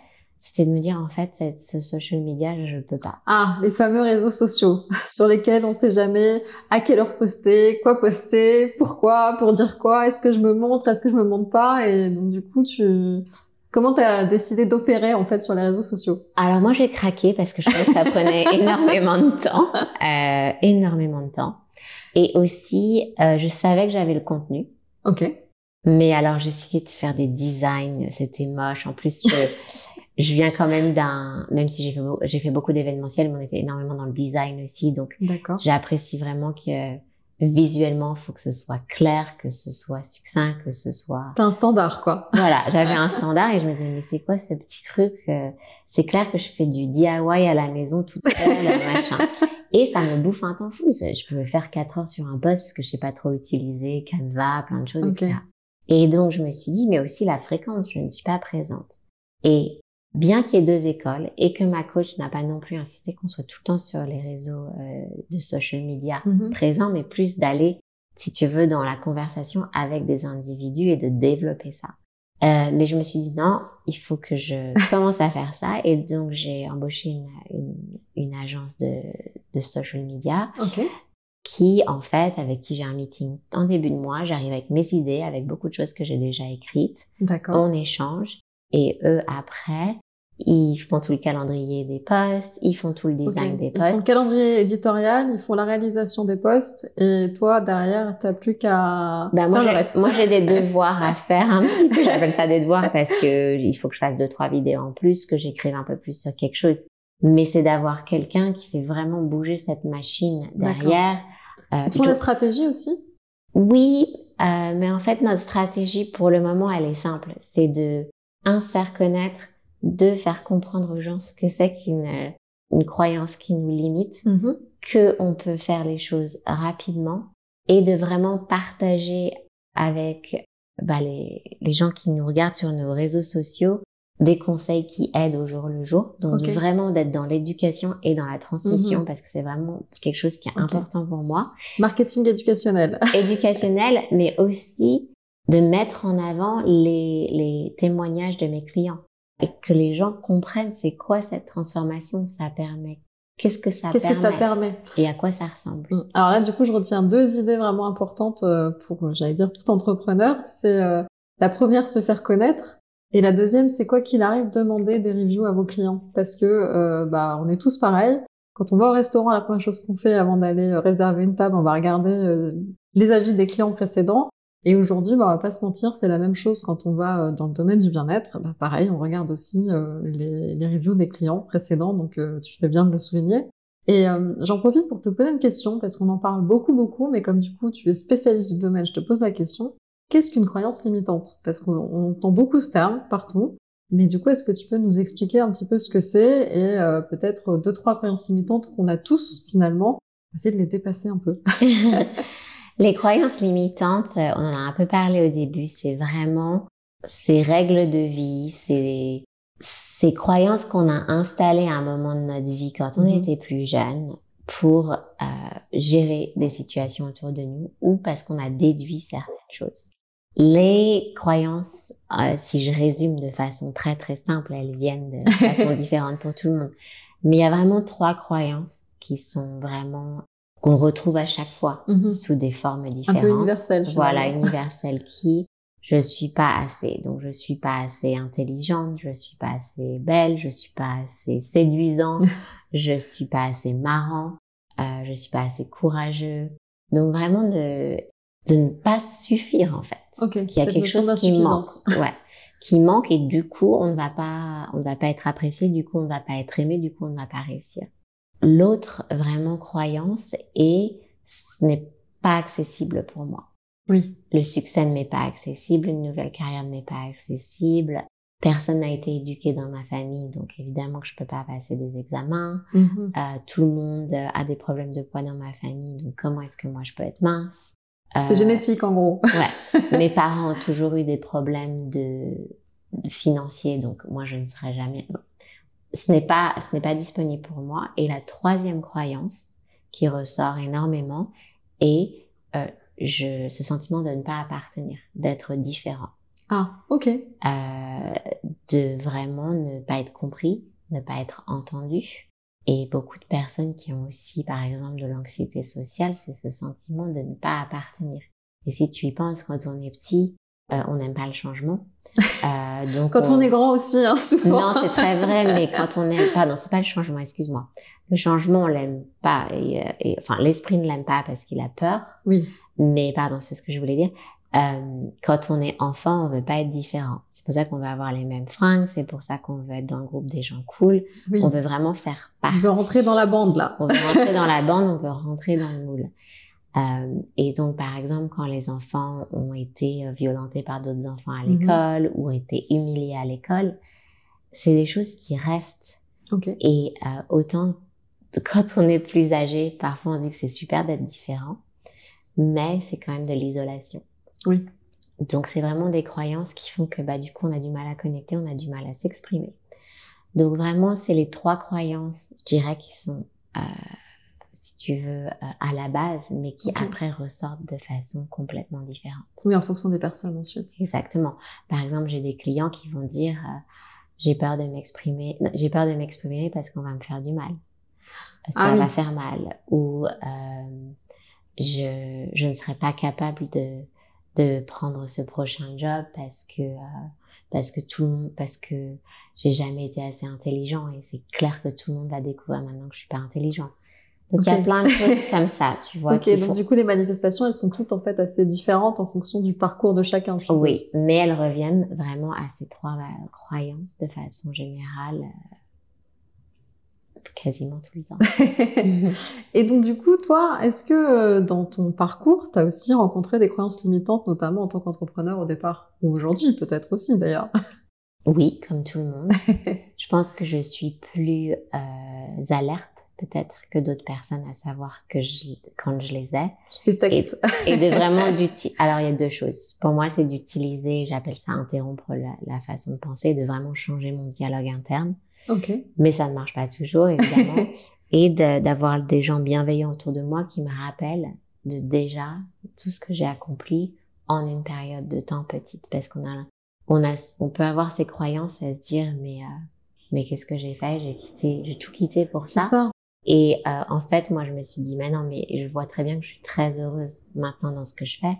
c'était de me dire en fait ce social media je peux pas. Ah, les fameux réseaux sociaux sur lesquels on sait jamais à quelle heure poster, quoi poster, pourquoi, pour dire quoi, est-ce que je me montre, est-ce que je me montre pas et donc du coup tu Comment tu as décidé d'opérer en fait sur les réseaux sociaux? Alors moi j'ai craqué parce que je trouvais que ça prenait énormément de temps, euh, énormément de temps. Et aussi euh, je savais que j'avais le contenu. Ok. Mais alors j'essayais de faire des designs, c'était moche. En plus je, je viens quand même d'un, même si j'ai fait, j'ai fait beaucoup d'événementiels, mais on était énormément dans le design aussi, donc j'apprécie vraiment que visuellement, faut que ce soit clair, que ce soit succinct, que ce soit. T'as un standard, quoi. Voilà, j'avais un standard et je me disais mais c'est quoi ce petit truc euh, C'est clair que je fais du DIY à la maison toute seule, machin. Et ça me bouffe un temps fou. Je pouvais faire quatre heures sur un poste parce que je sais pas trop utiliser Canva, plein de choses, etc. Et donc je me suis dit mais aussi la fréquence, je ne suis pas présente. Et bien qu'il y ait deux écoles et que ma coach n'a pas non plus insisté qu'on soit tout le temps sur les réseaux euh, de social media mm-hmm. présents, mais plus d'aller si tu veux, dans la conversation avec des individus et de développer ça. Euh, mais je me suis dit non, il faut que je commence à faire ça. Et donc, j'ai embauché une, une, une, agence de, de social media qui, en fait, avec qui j'ai un meeting en début de mois. J'arrive avec mes idées, avec beaucoup de choses que j'ai déjà écrites. D'accord. On échange. Et eux, après, ils font tout le calendrier des posts, ils font tout le design des Ils font le calendrier éditorial, ils font la réalisation des posts, et toi, derrière, t'as plus qu'à Ben, moi, j'ai- reste. moi, j'ai des devoirs à faire un petit peu. J'appelle ça des devoirs parce que il faut que je fasse deux, trois vidéos en plus, que j'écrive un peu plus sur quelque chose. Mais c'est d'avoir quelqu'un qui fait vraiment bouger cette machine derrière. Euh, font je- la stratégie aussi? Oui, euh, mais en fait, notre stratégie pour le moment, elle est simple. C'est de, un, se faire connaître, deux, faire comprendre aux gens ce que c'est qu'une une croyance qui nous limite, Mhm. que on peut faire les choses rapidement et de vraiment partager avec bah, les, les gens qui nous regardent sur nos réseaux sociaux des conseils qui aident au jour le jour. Donc vraiment d'être dans l'éducation et dans la transmission Mhm. parce que c'est vraiment quelque chose qui est important pour moi Marketing éducationnel. éducationnel, mais aussi de mettre en avant les, les témoignages de mes clients et que les gens comprennent c'est quoi cette transformation, ça permet, qu'est-ce que ça Qu'est-ce que permet ça permet et à quoi ça ressemble. Mm. Alors là, du coup, je retiens deux idées vraiment importantes euh, pour, j'allais dire, tout entrepreneur. C'est euh, la première, se faire connaître. Et la deuxième, c'est quoi qu'il arrive, demander des reviews à vos clients. Parce que, euh, bah, on est tous pareils. Quand on va au restaurant, la première chose qu'on fait avant d'aller euh, réserver une table, on va regarder euh, les avis des clients précédents. Et aujourd'hui, bah, on va pas se mentir, c'est la même chose quand on va euh, dans le domaine du bien-être. Bah, pareil, on regarde aussi euh, les, les reviews des clients précédents. Donc, euh, tu fais bien de le souligner. Et euh, j'en profite pour te poser une question, parce qu'on en parle beaucoup, beaucoup, mais comme du coup tu es spécialiste du domaine, je te pose la question. Qu'est-ce qu'une croyance limitante? Parce qu'on on entend beaucoup ce terme partout, mais du coup, est-ce que tu peux nous expliquer un petit peu ce que c'est et euh, peut-être deux, trois croyances limitantes qu'on a tous finalement, essayer de les dépasser un peu les croyances limitantes, euh, on en a un peu parlé au début, c'est vraiment ces règles de vie, ces, ces croyances qu'on a installées à un moment de notre vie quand on Mhm. était plus jeune pour euh, gérer des situations autour de nous ou parce qu'on a déduit certaines choses. Les croyances, euh, si je résume de façon très très simple, elles viennent de façon différente pour tout le monde. Mais il y a vraiment trois croyances qui sont vraiment qu'on retrouve à chaque fois Mhm. sous des formes Un différentes. peu universel. Voilà, finalement. universel qui je suis pas assez. Donc je suis pas assez intelligente, je suis pas assez belle, je suis pas assez séduisant, je suis pas assez marrant, euh, je suis pas assez courageux. Donc vraiment de de ne pas suffire en fait. Ok, Qu'il y a quelque chose qui manque. Ouais. Qui manque et du coup, on ne va pas, on ne va pas être apprécié, du coup, on ne va pas être aimé, du coup, on ne va pas réussir. L'autre vraiment croyance est, ce n'est pas accessible pour moi. Oui. Le succès ne m'est pas accessible, une nouvelle carrière ne m'est pas accessible. Personne n'a été éduqué dans ma famille, donc évidemment que je peux pas passer des examens. Mhm. Euh, tout le monde a des problèmes de poids dans ma famille, donc comment est-ce que moi je peux être mince? C'est Euh, génétique en gros. Ouais. Mes parents ont toujours eu des problèmes de financiers, donc moi je ne serai jamais. Ce n'est pas, ce n'est pas disponible pour moi. Et la troisième croyance qui ressort énormément est euh, je, ce sentiment de ne pas appartenir, d'être différent, Ah, ok. euh, de vraiment ne pas être compris, ne pas être entendu. Et beaucoup de personnes qui ont aussi, par exemple, de l'anxiété sociale, c'est ce sentiment de ne pas appartenir. Et si tu y penses, quand on est petit, euh, on n'aime pas le changement. Euh, donc Quand on est grand aussi, hein, souvent. non, c'est très vrai, mais quand on est, pardon, c'est pas le changement, excuse-moi. Le changement, on l'aime pas, et, euh, et- enfin, l'esprit ne l'aime pas parce qu'il a peur. Oui. Mais pardon, c'est ce que je voulais dire. Euh, quand on est enfant, on veut pas être différent. C'est pour ça qu'on veut avoir les mêmes fringues. C'est pour ça qu'on veut être dans le groupe des gens cool. Oui. On veut vraiment faire On partie. veut rentrer dans la bande là. On veut rentrer dans la bande, on veut rentrer dans le moule. Euh, et donc, par exemple, quand les enfants ont été euh, violentés par d'autres enfants à Mhm. l'école ou ont été humiliés à l'école, c'est des choses qui restent. Et euh, autant quand on est plus âgé, parfois on se dit que c'est super d'être différent, mais c'est quand même de l'isolation. Oui. Donc c'est vraiment des croyances qui font que bah du coup on a du mal à connecter, on a du mal à s'exprimer. Donc vraiment c'est les trois croyances, je dirais, qui sont euh, si tu veux, à la base, mais qui après ressortent de façon complètement différente. Oui, en fonction des personnes ensuite. Exactement. Par exemple, j'ai des clients qui vont dire j'ai peur de m'exprimer, j'ai peur de m'exprimer parce qu'on va me faire du mal, parce ah, va faire mal, ou je, je ne serais pas capable de, de prendre ce prochain job parce que parce que tout le monde, parce que j'ai jamais été assez intelligent et c'est clair que tout le monde va découvrir maintenant que je suis pas intelligent. Donc il y a plein de choses comme ça, tu vois. Ok, donc du coup les manifestations elles sont toutes en fait assez différentes en fonction du parcours de chacun. Je oui, mais elles reviennent vraiment à ces trois euh, croyances de façon générale. Euh, quasiment tout le temps. et donc du coup, toi, est-ce que euh, dans ton parcours, tu as aussi rencontré des croyances limitantes, notamment en tant qu'entrepreneur au départ? Ou aujourd'hui peut-être aussi d'ailleurs Oui, comme tout le monde. je pense que je suis plus euh, alerte peut-être que d'autres personnes à savoir que je, quand je les ai. Et, et de vraiment d'utiliser. Alors il y a deux choses. Pour moi, c'est d'utiliser, j'appelle ça interrompre la, la, façon de penser, de vraiment changer mon dialogue interne mais ça ne marche pas toujours, évidemment. et d'avoir des gens bienveillants autour de moi qui me rappellent de déjà tout ce que j'ai accompli en une période de temps petite. Parce qu'on a, on a, on peut avoir ces croyances à se dire, mais, euh, mais qu'est-ce que j'ai fait? J'ai quitté, j'ai tout quitté pour ça. ça. Et euh, en fait, moi, je me suis dit, mais non, mais je vois très bien que je suis très heureuse maintenant dans ce que je fais.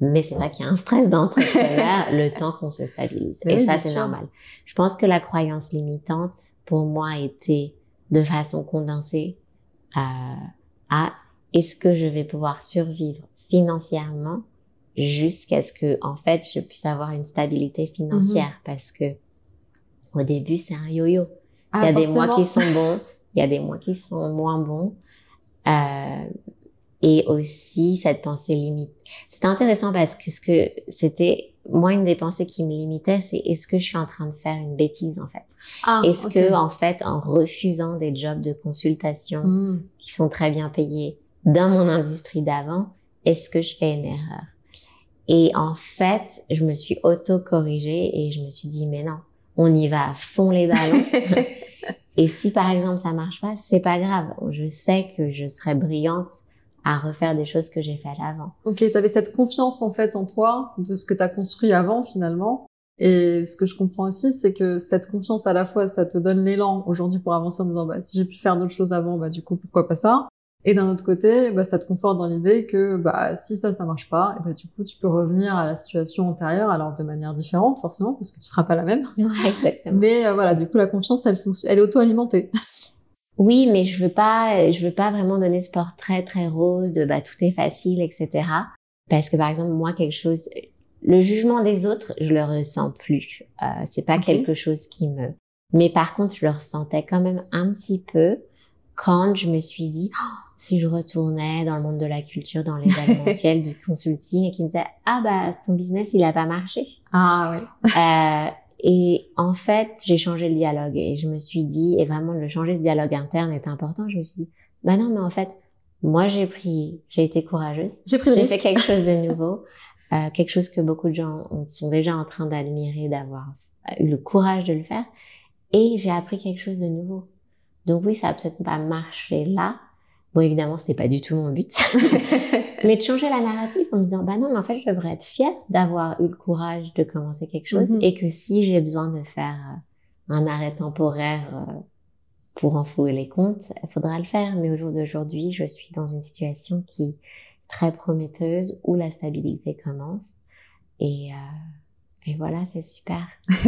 Mais c'est vrai qu'il y a un stress d'entrepreneur le temps qu'on se stabilise. et ça, c'est normal. Je pense que la croyance limitante, pour moi, était de façon condensée euh, à est-ce que je vais pouvoir survivre financièrement jusqu'à ce que, en fait, je puisse avoir une stabilité financière? Mm-hmm. Parce que au début, c'est un yo-yo. il y a ah, des mois qui sont bons, il y a des mois qui sont moins bons. Euh, et aussi cette pensée limite. C'était intéressant parce que ce que c'était moi une des pensées qui me limitait, c'est est-ce que je suis en train de faire une bêtise en fait? Ah, Est-ce que en fait en refusant des jobs de consultation hmm. qui sont très bien payés dans mon industrie d'avant, est-ce que je fais une erreur? Et en fait, je me suis auto-corrigée et je me suis dit mais non, on y va à fond les ballons. et si par exemple ça marche pas, c'est pas grave. Je sais que je serai brillante à refaire des choses que j'ai faites avant. Ok, tu avais cette confiance en fait en toi, de ce que tu as construit avant finalement. Et ce que je comprends aussi, c'est que cette confiance à la fois, ça te donne l'élan aujourd'hui pour avancer en disant, bah, si j'ai pu faire d'autres choses avant, bah, du coup, pourquoi pas ça? Et d'un autre côté, bah, ça te conforte dans l'idée que, bah, si ça, ça marche pas, et bah, du coup, tu peux revenir à la situation antérieure, alors de manière différente, forcément, parce que tu seras pas la même. Ouais, exactement. Mais euh, voilà, du coup, la confiance, elle, elle est auto-alimentée. Oui, mais je veux pas, je veux pas vraiment donner ce portrait très rose de bah tout est facile, etc. Parce que par exemple moi quelque chose, le jugement des autres, je le ressens plus. Euh, c'est pas quelque chose qui me. Mais par contre, je le ressentais quand même un petit peu quand je me suis dit oh, si je retournais dans le monde de la culture, dans l'événementiel, du consulting et qui me disait ah bah son business il a pas marché. Ah oui. euh, et en fait, j'ai changé le dialogue et je me suis dit, et vraiment le changer de dialogue interne est important. Je me suis dit, bah non, mais en fait, moi j'ai pris, j'ai été courageuse. J'ai pris J'ai fait quelque chose de nouveau, euh, quelque chose que beaucoup de gens sont déjà en train d'admirer, d'avoir eu le courage de le faire. Et j'ai appris quelque chose de nouveau. Donc oui, ça a peut-être pas marché là. Bon, évidemment, c'est pas du tout mon but. mais de changer la narrative en me disant, bah non, mais en fait, je devrais être fière d'avoir eu le courage de commencer quelque chose mhm. et que si j'ai besoin de faire euh, un arrêt temporaire euh, pour enflouer les comptes, il faudra le faire. Mais au jour d'aujourd'hui, je suis dans une situation qui est très prometteuse où la stabilité commence et, euh, et voilà, c'est super.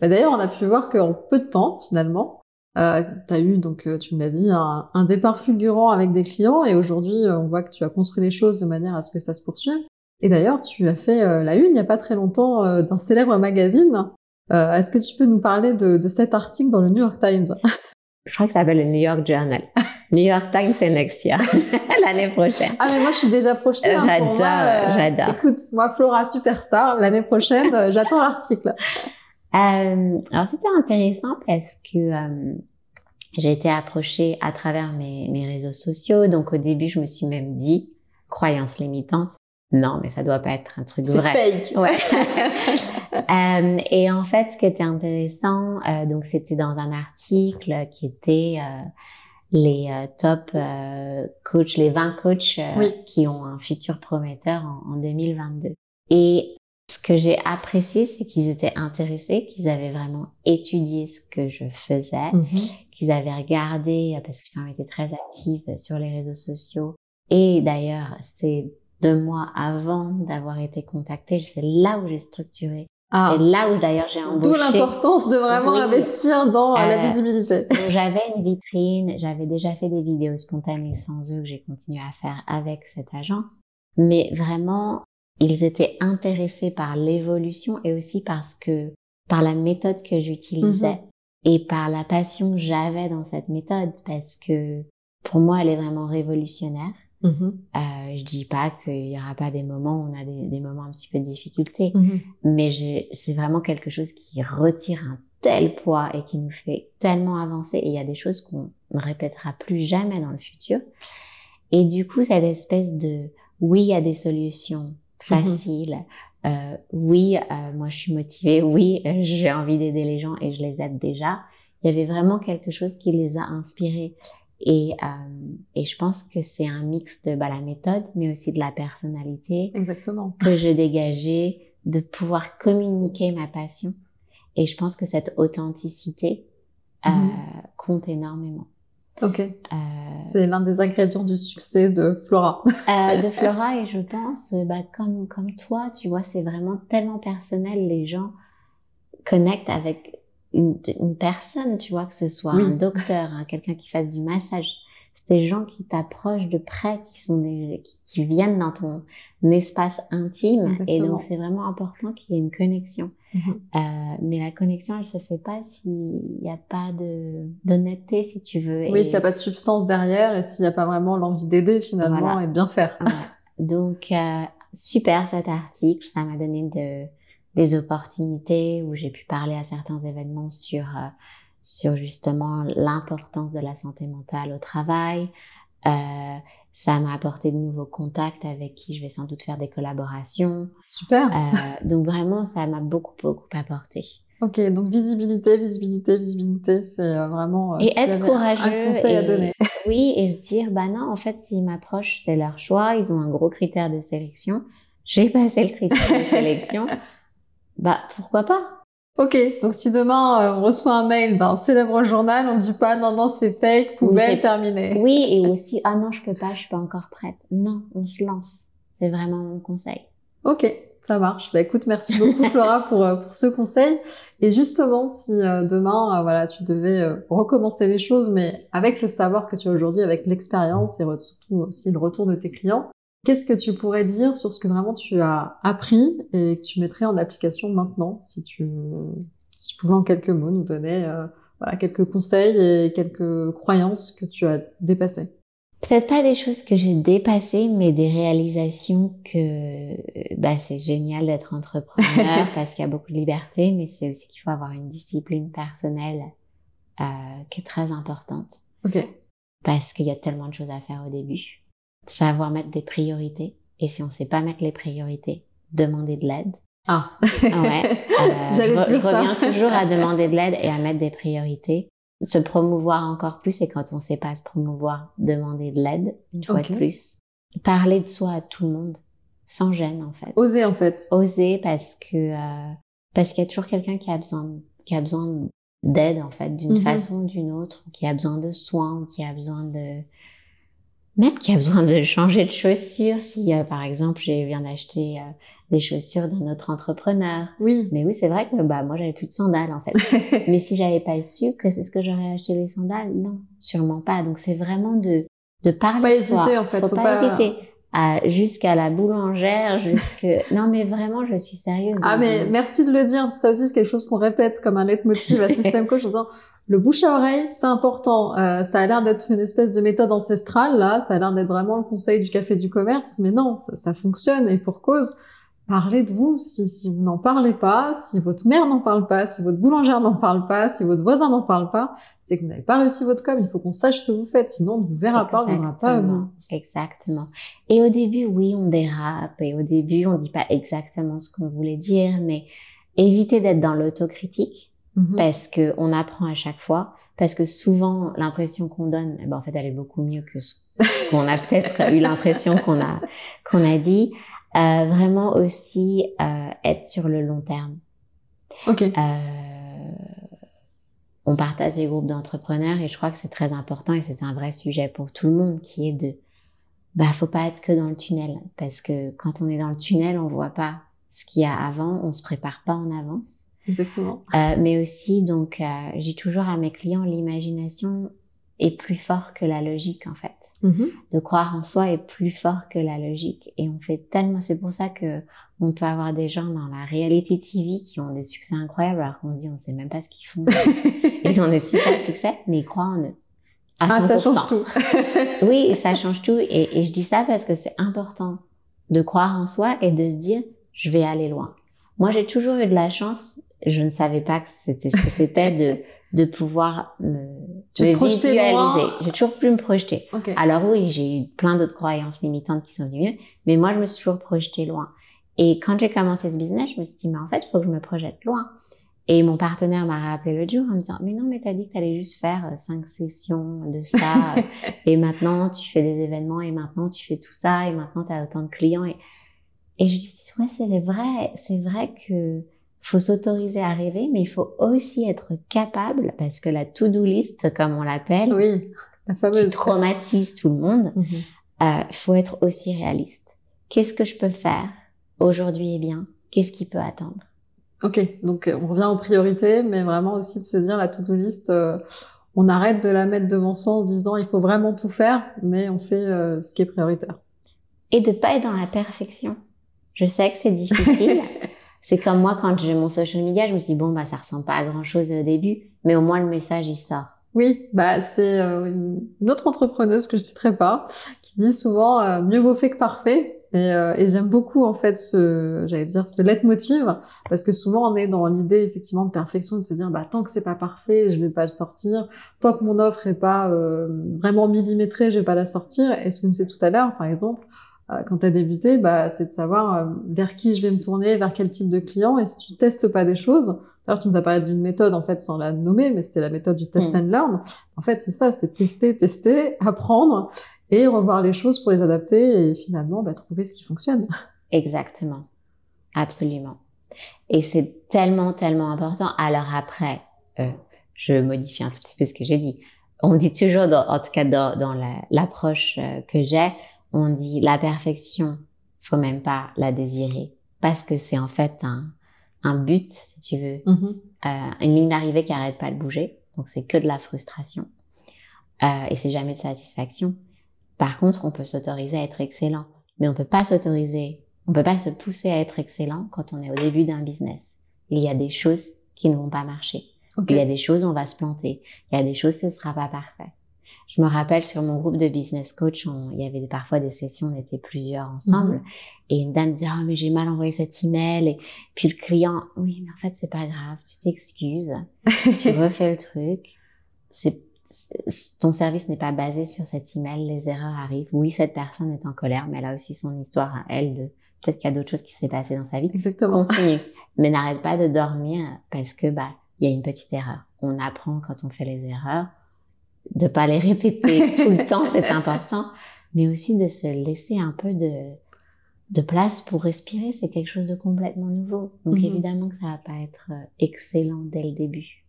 bah D'ailleurs, on a pu voir qu'en peu de temps, finalement, euh, tu as eu, donc euh, tu me l'as dit, un, un, départ fulgurant avec des clients et aujourd'hui euh, on voit que tu as construit les choses de manière à ce que ça se poursuive. Et d'ailleurs, tu as fait euh, la une il n'y a pas très longtemps d'un célèbre magazine. Est-ce que tu peux nous parler de, de, cet article dans le New York Times? Je crois que ça s'appelle le New York Journal. New York Times, c'est next year, l'année prochaine. Ah mais moi je suis déjà projetée. Hein, j'adore, j'adore. Écoute, moi Flora superstar, l'année prochaine, j'attends l'article. Euh, alors c'était intéressant parce que euh, j'ai été approchée à travers mes, mes, réseaux sociaux. Donc au début, je me suis même dit, croyance limitante, non, mais ça doit pas être un truc vrai. Fake. Ouais. euh, et en fait, ce qui était intéressant, euh, donc c'était dans un article qui était les euh, top euh, coachs, les 20 coachs euh, qui ont un futur prometteur en, en 2022. Et ce que j'ai apprécié, c'est qu'ils étaient intéressés, qu'ils avaient vraiment étudié ce que je faisais, mhm. qu'ils avaient regardé, parce que j'ai quand même été très active sur les réseaux sociaux. Et d'ailleurs, c'est deux mois avant d'avoir été contactée, c'est là où j'ai structuré ah. C'est là où d'ailleurs j'ai embauché. D'où l'importance de vraiment investir dans la euh, visibilité. J'avais une vitrine, j'avais déjà fait des vidéos spontanées sans eux que j'ai continué à faire avec cette agence. Mais vraiment, ils étaient intéressés par l'évolution et aussi parce que, par la méthode que j'utilisais mhm. et par la passion que j'avais dans cette méthode parce que pour moi, elle est vraiment révolutionnaire. Mm-hmm. Euh, je dis pas qu'il y aura pas des moments où on a des, des moments un petit peu de difficulté, mm-hmm. mais c'est vraiment quelque chose qui retire un tel poids et qui nous fait tellement avancer. Et il y a des choses qu'on ne répétera plus jamais dans le futur. Et du coup, cette espèce de oui, il y a des solutions mm-hmm. faciles. Euh, oui, euh, moi je suis motivée. Oui, j'ai envie d'aider les gens et je les aide déjà. Il y avait vraiment quelque chose qui les a inspirés. Et, euh, et je pense que c'est un mix de bah, la méthode, mais aussi de la personnalité. Exactement. Que je dégageais, de pouvoir communiquer ma passion. Et je pense que cette authenticité euh, mhm. compte énormément. Ok. Euh, c'est l'un des ingrédients du succès de Flora. euh, de Flora, et je pense, bah, comme, comme toi, tu vois, c'est vraiment tellement personnel. Les gens connectent avec une, personne, tu vois, que ce soit un docteur, hein, quelqu'un qui fasse du massage. C'est des gens qui t'approchent de près, qui sont des, qui, viennent dans ton espace intime. Et donc, c'est vraiment important qu'il y ait une connexion. Mhm. euh, mais la connexion, elle se fait pas s'il n'y a pas de, d'honnêteté, si tu veux. Oui, s'il n'y a pas de substance derrière et s'il n'y a pas vraiment l'envie d'aider, finalement, et de bien faire. Donc, euh, super cet article. Ça m'a donné de, des opportunités où j'ai pu parler à certains événements sur euh, sur justement l'importance de la santé mentale au travail. Euh, ça m'a apporté de nouveaux contacts avec qui je vais sans doute faire des collaborations. Super. Euh, donc vraiment, ça m'a beaucoup beaucoup apporté. Ok, donc visibilité, visibilité, visibilité, c'est euh, vraiment et être courageux un conseil à donner. oui, et se dire bah non, en fait, s'ils m'approchent, c'est leur choix. Ils ont un gros critère de sélection. J'ai passé le critère de sélection. Bah, pourquoi pas? Ok, donc si demain euh, on reçoit un mail d'un célèbre journal, on dit pas non non c'est fake, poubelle, terminé. Oui, et aussi ah non je peux pas, je suis pas encore prête. Non, on se lance. C'est vraiment mon conseil. Ok, ça marche. Bah écoute, merci beaucoup Flora pour euh, pour ce conseil. Et justement, si euh, demain voilà tu devais recommencer les choses, mais avec le savoir que tu as aujourd'hui, avec l'expérience et surtout aussi le retour de tes clients, Qu'est-ce que tu pourrais dire sur ce que vraiment tu as appris et que tu mettrais en application maintenant, si tu, si tu pouvais en quelques mots nous donner euh, voilà, quelques conseils et quelques croyances que tu as dépassées? Peut-être pas des choses que j'ai dépassées, mais des réalisations que bah, c'est génial d'être entrepreneur parce qu'il y a beaucoup de liberté, mais c'est aussi qu'il faut avoir une discipline personnelle euh, qui est très importante. Ok. Parce qu'il y a tellement de choses à faire au début savoir mettre des priorités. Et si on sait pas mettre les priorités, demander de l'aide. Ah. ouais. Euh, je, dire reviens toujours à demander de l'aide et à mettre des priorités. Se promouvoir encore plus et quand on sait pas se promouvoir, demander de l'aide une fois de plus. Parler de soi à tout le monde, sans gêne en fait. Oser en fait. Oser parce que euh, parce qu'il y a toujours quelqu'un qui a besoin qui a besoin d'aide en fait d'une mhm. façon ou d'une autre, qui a besoin de soins ou qui a besoin de même qui a besoin de changer de chaussures. Si, euh, par exemple, je viens d'acheter euh, des chaussures d'un autre entrepreneur. Oui. Mais oui, c'est vrai que bah moi j'avais plus de sandales en fait. Mais si j'avais pas su que c'est ce que j'aurais acheté les sandales, non, sûrement pas. Donc c'est vraiment de de parler. Faut pas hésiter en fait. Faut, pas, hésiter. Jusqu'à la boulangère, jusque non mais vraiment je suis sérieuse. Ah mais merci de le dire, ça aussi c'est quelque chose qu'on répète comme un leitmotiv à System Coach en disant le bouche à oreille, c'est important. Euh, ça a l'air d'être une espèce de méthode ancestrale, là. Ça a l'air d'être vraiment le conseil du café du commerce, mais non, ça, ça fonctionne et pour cause. Parlez de vous. Si, si vous n'en parlez pas, si votre mère n'en parle pas, si votre boulangère n'en parle pas, si votre voisin n'en parle pas, c'est que vous n'avez pas réussi votre com. Il faut qu'on sache ce que vous faites, sinon on ne vous verra pas, on ne verra pas à vous. Exactement. Et au début, oui, on dérape. Et au début, on dit pas exactement ce qu'on voulait dire, mais évitez d'être dans l'autocritique Mhm. parce que on apprend à chaque fois. parce que souvent l'impression qu'on donne, eh ben, en fait, elle est beaucoup mieux que ce qu'on a peut-être eu l'impression qu'on a qu'on a dit. Euh, vraiment aussi euh, être sur le long terme. Ok. Euh, on partage des groupes d'entrepreneurs et je crois que c'est très important et c'est un vrai sujet pour tout le monde qui est de bah faut pas être que dans le tunnel parce que quand on est dans le tunnel on voit pas ce qu'il y a avant on se prépare pas en avance Exactement. euh, mais aussi donc j'ai toujours à mes clients l'imagination est plus fort que la logique en fait Mhm. de croire en soi est plus fort que la logique et on fait tellement c'est pour ça que on peut avoir des gens dans la reality TV qui ont des succès incroyables alors qu'on se dit on sait même pas ce qu'ils font ils ont des super succès mais ils croient en eux à Ah, ça 100%. change tout. oui ça change tout et, et je dis ça parce que c'est important de croire en soi et de se dire je vais aller loin moi j'ai toujours eu de la chance je ne savais pas que c'était ce que c'était de de pouvoir me, Tu projetais visualiser j'ai toujours pu me projeter alors oui, j'ai eu plein d'autres croyances limitantes qui sont venues, mais moi, je me suis toujours projetée loin. Et quand j'ai commencé ce business, je me suis dit, mais en fait, il faut que je me projette loin. Et mon partenaire m'a rappelé l'autre jour en me disant, mais non, mais t'as dit que t'allais juste faire euh, cinq sessions de ça, et maintenant tu fais des événements, et maintenant tu fais tout ça, et maintenant t'as autant de clients. Et, et je dis, ouais, c'est vrai, c'est vrai que faut s'autoriser à rêver, mais il faut aussi être capable, parce que la to-do list, comme on l'appelle, Oui, la qui fameuse. traumatise tout le monde, Mhm. euh, faut être aussi réaliste. Qu'est-ce que je peux faire aujourd'hui est bien Qu'est-ce qui peut attendre? Ok, donc euh, on revient aux priorités, mais vraiment aussi de se dire la to-do list, euh, on arrête de la mettre devant soi en se disant il faut vraiment tout faire, mais on fait euh, ce qui est prioritaire. Et de pas être dans la perfection. Je sais que c'est difficile. c'est comme moi quand j'ai mon social media, je me suis dit, bon bah ça ressemble pas à grand chose au début, mais au moins le message il sort. Oui, bah c'est euh, une autre entrepreneuse que je citerai pas qui dit souvent euh, mieux vaut fait que parfait. Et, euh, et j'aime beaucoup en fait ce, j'allais dire ce leitmotiv parce que souvent on est dans l'idée effectivement de perfection de se dire bah tant que c'est pas parfait je vais pas le sortir, tant que mon offre est pas euh, vraiment millimétrée je vais pas la sortir. Et ce que je disais tout à l'heure par exemple? Quand tu as débuté, bah, c'est de savoir euh, vers qui je vais me tourner, vers quel type de client. Et si tu testes pas des choses, d'ailleurs tu nous as parlé d'une méthode en fait sans la nommer, mais c'était la méthode du test Mm. and learn. En fait, c'est ça, c'est tester, tester, apprendre et revoir les choses pour les adapter et finalement bah, trouver ce qui fonctionne. Exactement. Absolument. Et c'est tellement, tellement important. Alors après, euh, je modifie un tout petit peu ce que j'ai dit. On dit toujours, dans- en tout cas dans, dans la- l'approche euh, que j'ai, on dit la perfection, faut même pas la désirer. Parce que c'est en fait un, un but, si tu veux, Mhm. euh, une ligne d'arrivée qui arrête pas de bouger. Donc c'est que de la frustration. Euh, et c'est jamais de satisfaction. Par contre, on peut s'autoriser à être excellent. Mais on peut pas s'autoriser, on peut pas se pousser à être excellent quand on est au début d'un business. Il y a des choses qui ne vont pas marcher. Il y a des choses où on va se planter. Il y a des choses ce sera pas parfait. Je me rappelle sur mon groupe de business coach, on- il y avait parfois des sessions, on était plusieurs ensemble, et une dame disait oh mais j'ai mal envoyé cet email, et puis le client oui mais en fait c'est pas grave, tu t'excuses, tu refais le truc, c'est ton service n'est pas basé sur cet email, les erreurs arrivent. Oui cette personne est en colère, mais elle a aussi son histoire à elle de peut-être qu'il y a d'autres choses qui s'est passées dans sa vie. Exactement. Continue, mais n'arrête pas de dormir parce que bah il y a une petite erreur. On apprend quand on fait les erreurs, de pas les répéter tout le temps, c'est important, mais aussi de se laisser un peu de de place pour respirer, c'est quelque chose de complètement nouveau. Donc Mhm. évidemment que ça va pas être euh, excellent dès le début.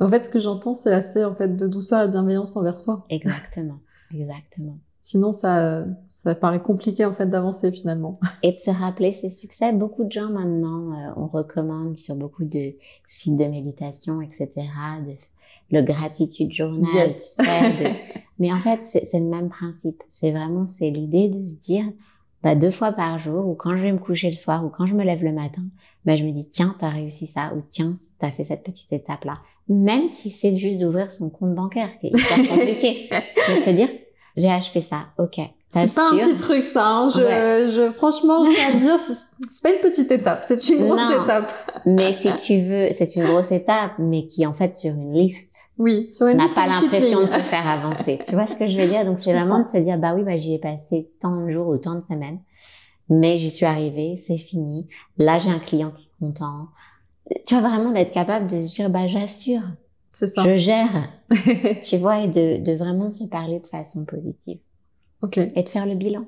En fait, ce que j'entends, c'est assez en fait de douceur et de bienveillance envers soi. Exactement, exactement. Sinon, ça, ça paraît compliqué en fait d'avancer finalement. Et de se rappeler ses succès. Beaucoup de gens maintenant, euh, on recommande sur beaucoup de sites de méditation, etc., de le gratitude journal. Yes. de- Mais en fait, c'est le même principe. C'est vraiment, c'est l'idée de se dire, bah, deux fois par jour, ou quand je vais me coucher le soir, ou quand je me lève le matin, bah, je me dis, tiens, t'as réussi ça, ou tiens, t'as fait cette petite étape-là. Même si c'est juste d'ouvrir son compte bancaire, qui est hyper compliqué. De se dire, j'ai achevé ça, ok. C'est pas un petit truc, ça. Hein. Je, Ouais. je, franchement, je tiens à te dire, c'est pas une petite étape, c'est une grosse Non. étape. Mais si tu veux, c'est une grosse étape, mais qui en fait sur une liste Oui, sur une n'a pas l'impression de te faire avancer. Tu vois ce que je veux dire? Donc c'est vraiment de se dire bah oui bah j'y ai passé tant de jours ou tant de semaines, mais j'y suis arrivée, c'est fini. Là j'ai un client qui est content. Tu vois vraiment d'être capable de se dire bah j'assure. C'est ça. Je gère, tu vois, et de, de vraiment se parler de façon positive ok. et de faire le bilan.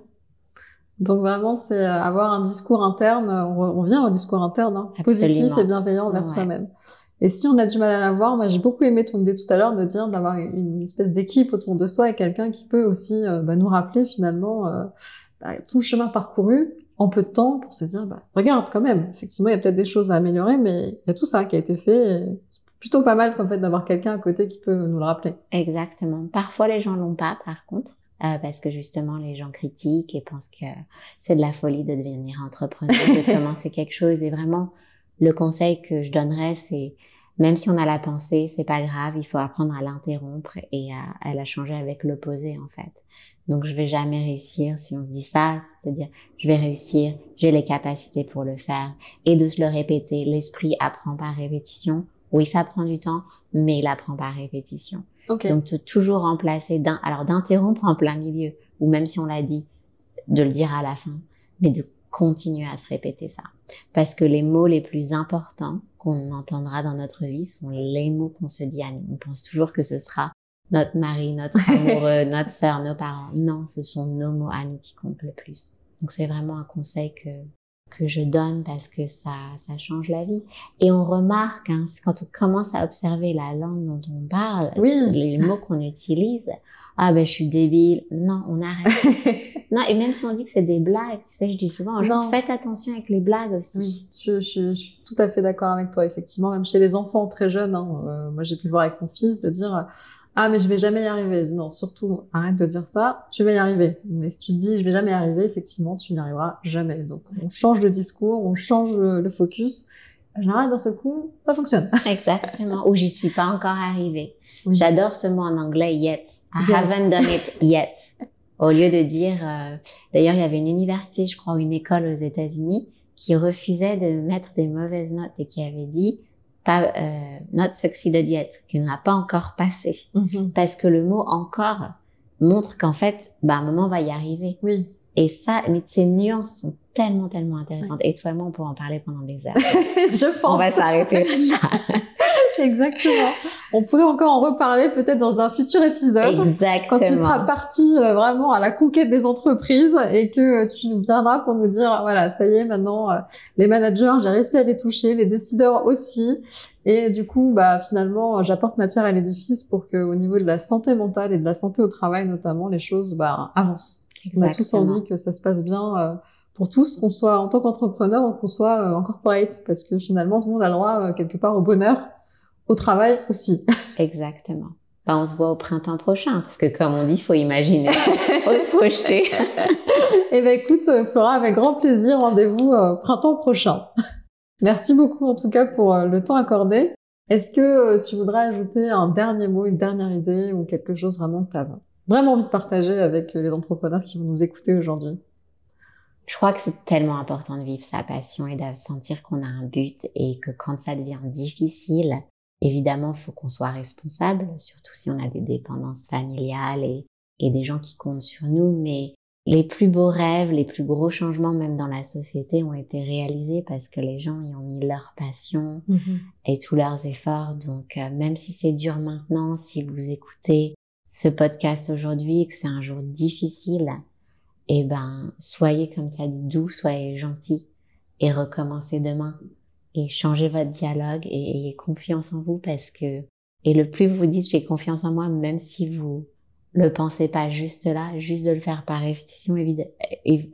Donc vraiment, c'est euh, avoir un discours interne. On, re- on vient au discours interne, hein, positif et bienveillant envers Ouais. soi-même. Et si on a du mal à l'avoir, moi j'ai beaucoup aimé ton idée tout à l'heure de dire d'avoir une espèce d'équipe autour de soi et quelqu'un qui peut aussi euh, bah, nous rappeler finalement euh, bah, tout le chemin parcouru en peu de temps pour se dire bah, regarde quand même, effectivement il y a peut-être des choses à améliorer, mais il y a tout ça qui a été fait. Et c'est plutôt pas mal qu'en fait d'avoir quelqu'un à côté qui peut nous le rappeler. Exactement. Parfois, les gens l'ont pas, par contre, euh, parce que justement, les gens critiquent et pensent que c'est de la folie de devenir entrepreneur, de commencer quelque chose. Et vraiment, le conseil que je donnerais, c'est même si on a la pensée, c'est pas grave, il faut apprendre à l'interrompre et à, à la changer avec l'opposé, en fait. Donc, je vais jamais réussir si on se dit ça, c'est-à-dire, je vais réussir, j'ai les capacités pour le faire et de se le répéter. L'esprit apprend par répétition. Oui, ça prend du temps, mais il apprend par répétition. Ok. Donc, de toujours remplacer, d'un, alors d'interrompre en plein milieu, ou même si on l'a dit, de le dire à la fin, mais de continuer à se répéter ça. Parce que les mots les plus importants qu'on entendra dans notre vie sont les mots qu'on se dit à nous. On pense toujours que ce sera notre mari, notre amoureux, notre sœur, nos parents. Non, ce sont nos mots à nous qui comptent le plus. Donc, c'est vraiment un conseil que, que je donne parce que ça, ça change la vie. Et on remarque, hein, quand on commence à observer la langue dont on parle, Oui. les mots qu'on utilise, ah ben je suis débile, non, on arrête. non, et même si on dit que c'est des blagues, tu sais, je dis souvent, Non. faites attention avec les blagues aussi. Oui, je, je- je suis tout à fait d'accord avec toi, effectivement, même chez les enfants très jeunes, hein, euh, moi j'ai pu le voir avec mon fils, de dire ah mais je vais jamais y arriver. Non, surtout arrête de dire ça, tu vas y arriver. Mais si tu te dis je vais jamais y arriver, effectivement tu n'y arriveras jamais. Donc on change de discours, on change le, focus. J'arrête d'un seul coup, ça fonctionne. Exactement. Ou j'y suis pas encore arrivée. Oui. J'adore ce mot en anglais, yet. I Yes. haven't done it yet. Au lieu de dire, euh, d'ailleurs, il y avait une université, je crois, une école aux États-Unis qui refusait de mettre des mauvaises notes et qui avait dit, pas, euh, not succeeded yet, qui n'a pas encore passé. Mhm. Parce que le mot encore montre qu'en fait, bah, un moment on va y arriver. Oui, Et ça, mais ces nuances sont tellement, tellement intéressantes. Et toi et moi, on pourrait en parler pendant des heures. je pense. on va s'arrêter là. Exactement. On pourrait encore en reparler peut-être dans un futur épisode. Exactement. quand tu seras parti euh, vraiment à la conquête des entreprises et que euh, tu nous viendras pour nous dire voilà ça y est maintenant euh, les managers j'ai réussi à les toucher les décideurs aussi et du coup bah finalement j'apporte ma pierre à l'édifice pour que au niveau de la santé mentale et de la santé au travail notamment les choses bah avancent parce qu'on a tous envie que ça se passe bien pour tous qu'on soit en tant qu'entrepreneur ou qu'on soit en corporate parce que finalement tout le monde a le droit quelque part au bonheur au travail aussi Exactement. Ben, on se voit au printemps prochain, parce que comme on dit, faut imaginer, faut se projeter. Eh ben écoute, Flora, avec grand plaisir, rendez-vous euh, printemps prochain. Merci beaucoup en tout cas pour euh, le temps accordé. Est-ce que euh, tu voudrais ajouter un dernier mot, une dernière idée ou quelque chose vraiment que tu as vraiment envie de partager avec euh, les entrepreneurs qui vont nous écouter aujourd'hui? Je crois que c'est tellement important de vivre sa passion et de sentir qu'on a un but et que quand ça devient difficile, évidemment, faut qu'on soit responsable, surtout si on a des dépendances familiales et, et des gens qui comptent sur nous. Mais les plus beaux rêves, les plus gros changements, même dans la société, ont été réalisés parce que les gens y ont mis leur passion, et tous leurs efforts. Donc, euh, même si c'est dur maintenant, si vous écoutez ce podcast aujourd'hui et que c'est un jour difficile, eh ben, soyez, comme tu as dit, doux, soyez gentil et recommencez demain et changez votre dialogue et ayez confiance en vous parce que, et le plus vous dites j'ai confiance en moi, même si vous le pensez pas juste là, juste de le faire par répétition,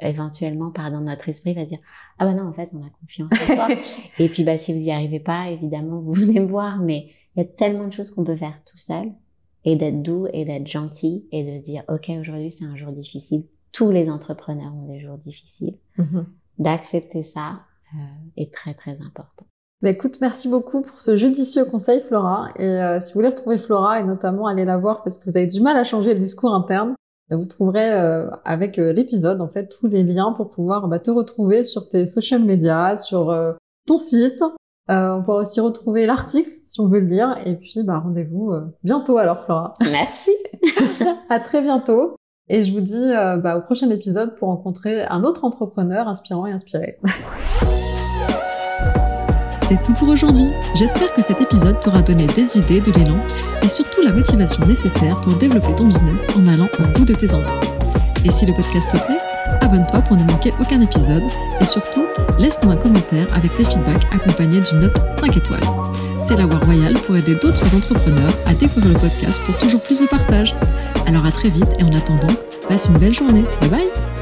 éventuellement, pardon, notre esprit va dire, ah bah non, en fait, on a confiance en soi. Et puis, bah, si vous y arrivez pas, évidemment, vous venez me voir, mais il y a tellement de choses qu'on peut faire tout seul et d'être doux et d'être gentil et de se dire, OK, aujourd'hui, c'est un jour difficile. Tous les entrepreneurs ont des jours difficiles. D'accepter ça est très, très important. Bah écoute, merci beaucoup pour ce judicieux conseil, Flora. Et euh, si vous voulez retrouver Flora et notamment aller la voir parce que vous avez du mal à changer le discours interne, bah, vous trouverez euh, avec euh, l'épisode en fait tous les liens pour pouvoir bah, te retrouver sur tes social media, sur euh, ton site. Euh, on pourra aussi retrouver l'article si on veut le lire. Et puis bah rendez-vous euh, bientôt alors, Flora. Merci. à très bientôt. Et je vous dis euh, au prochain épisode pour rencontrer un autre entrepreneur inspirant et inspiré. C'est tout pour aujourd'hui. J'espère que cet épisode t'aura donné des idées, de l'élan et surtout la motivation nécessaire pour développer ton business en allant au bout de tes envies. Et si le podcast te plaît, abonne-toi pour ne manquer aucun épisode et surtout, laisse-nous un commentaire avec tes feedbacks accompagnés d'une note 5 étoiles. C'est la voie royale pour aider d'autres entrepreneurs à découvrir le podcast pour toujours plus de partage. Alors à très vite et en attendant, passe une belle journée. Bye bye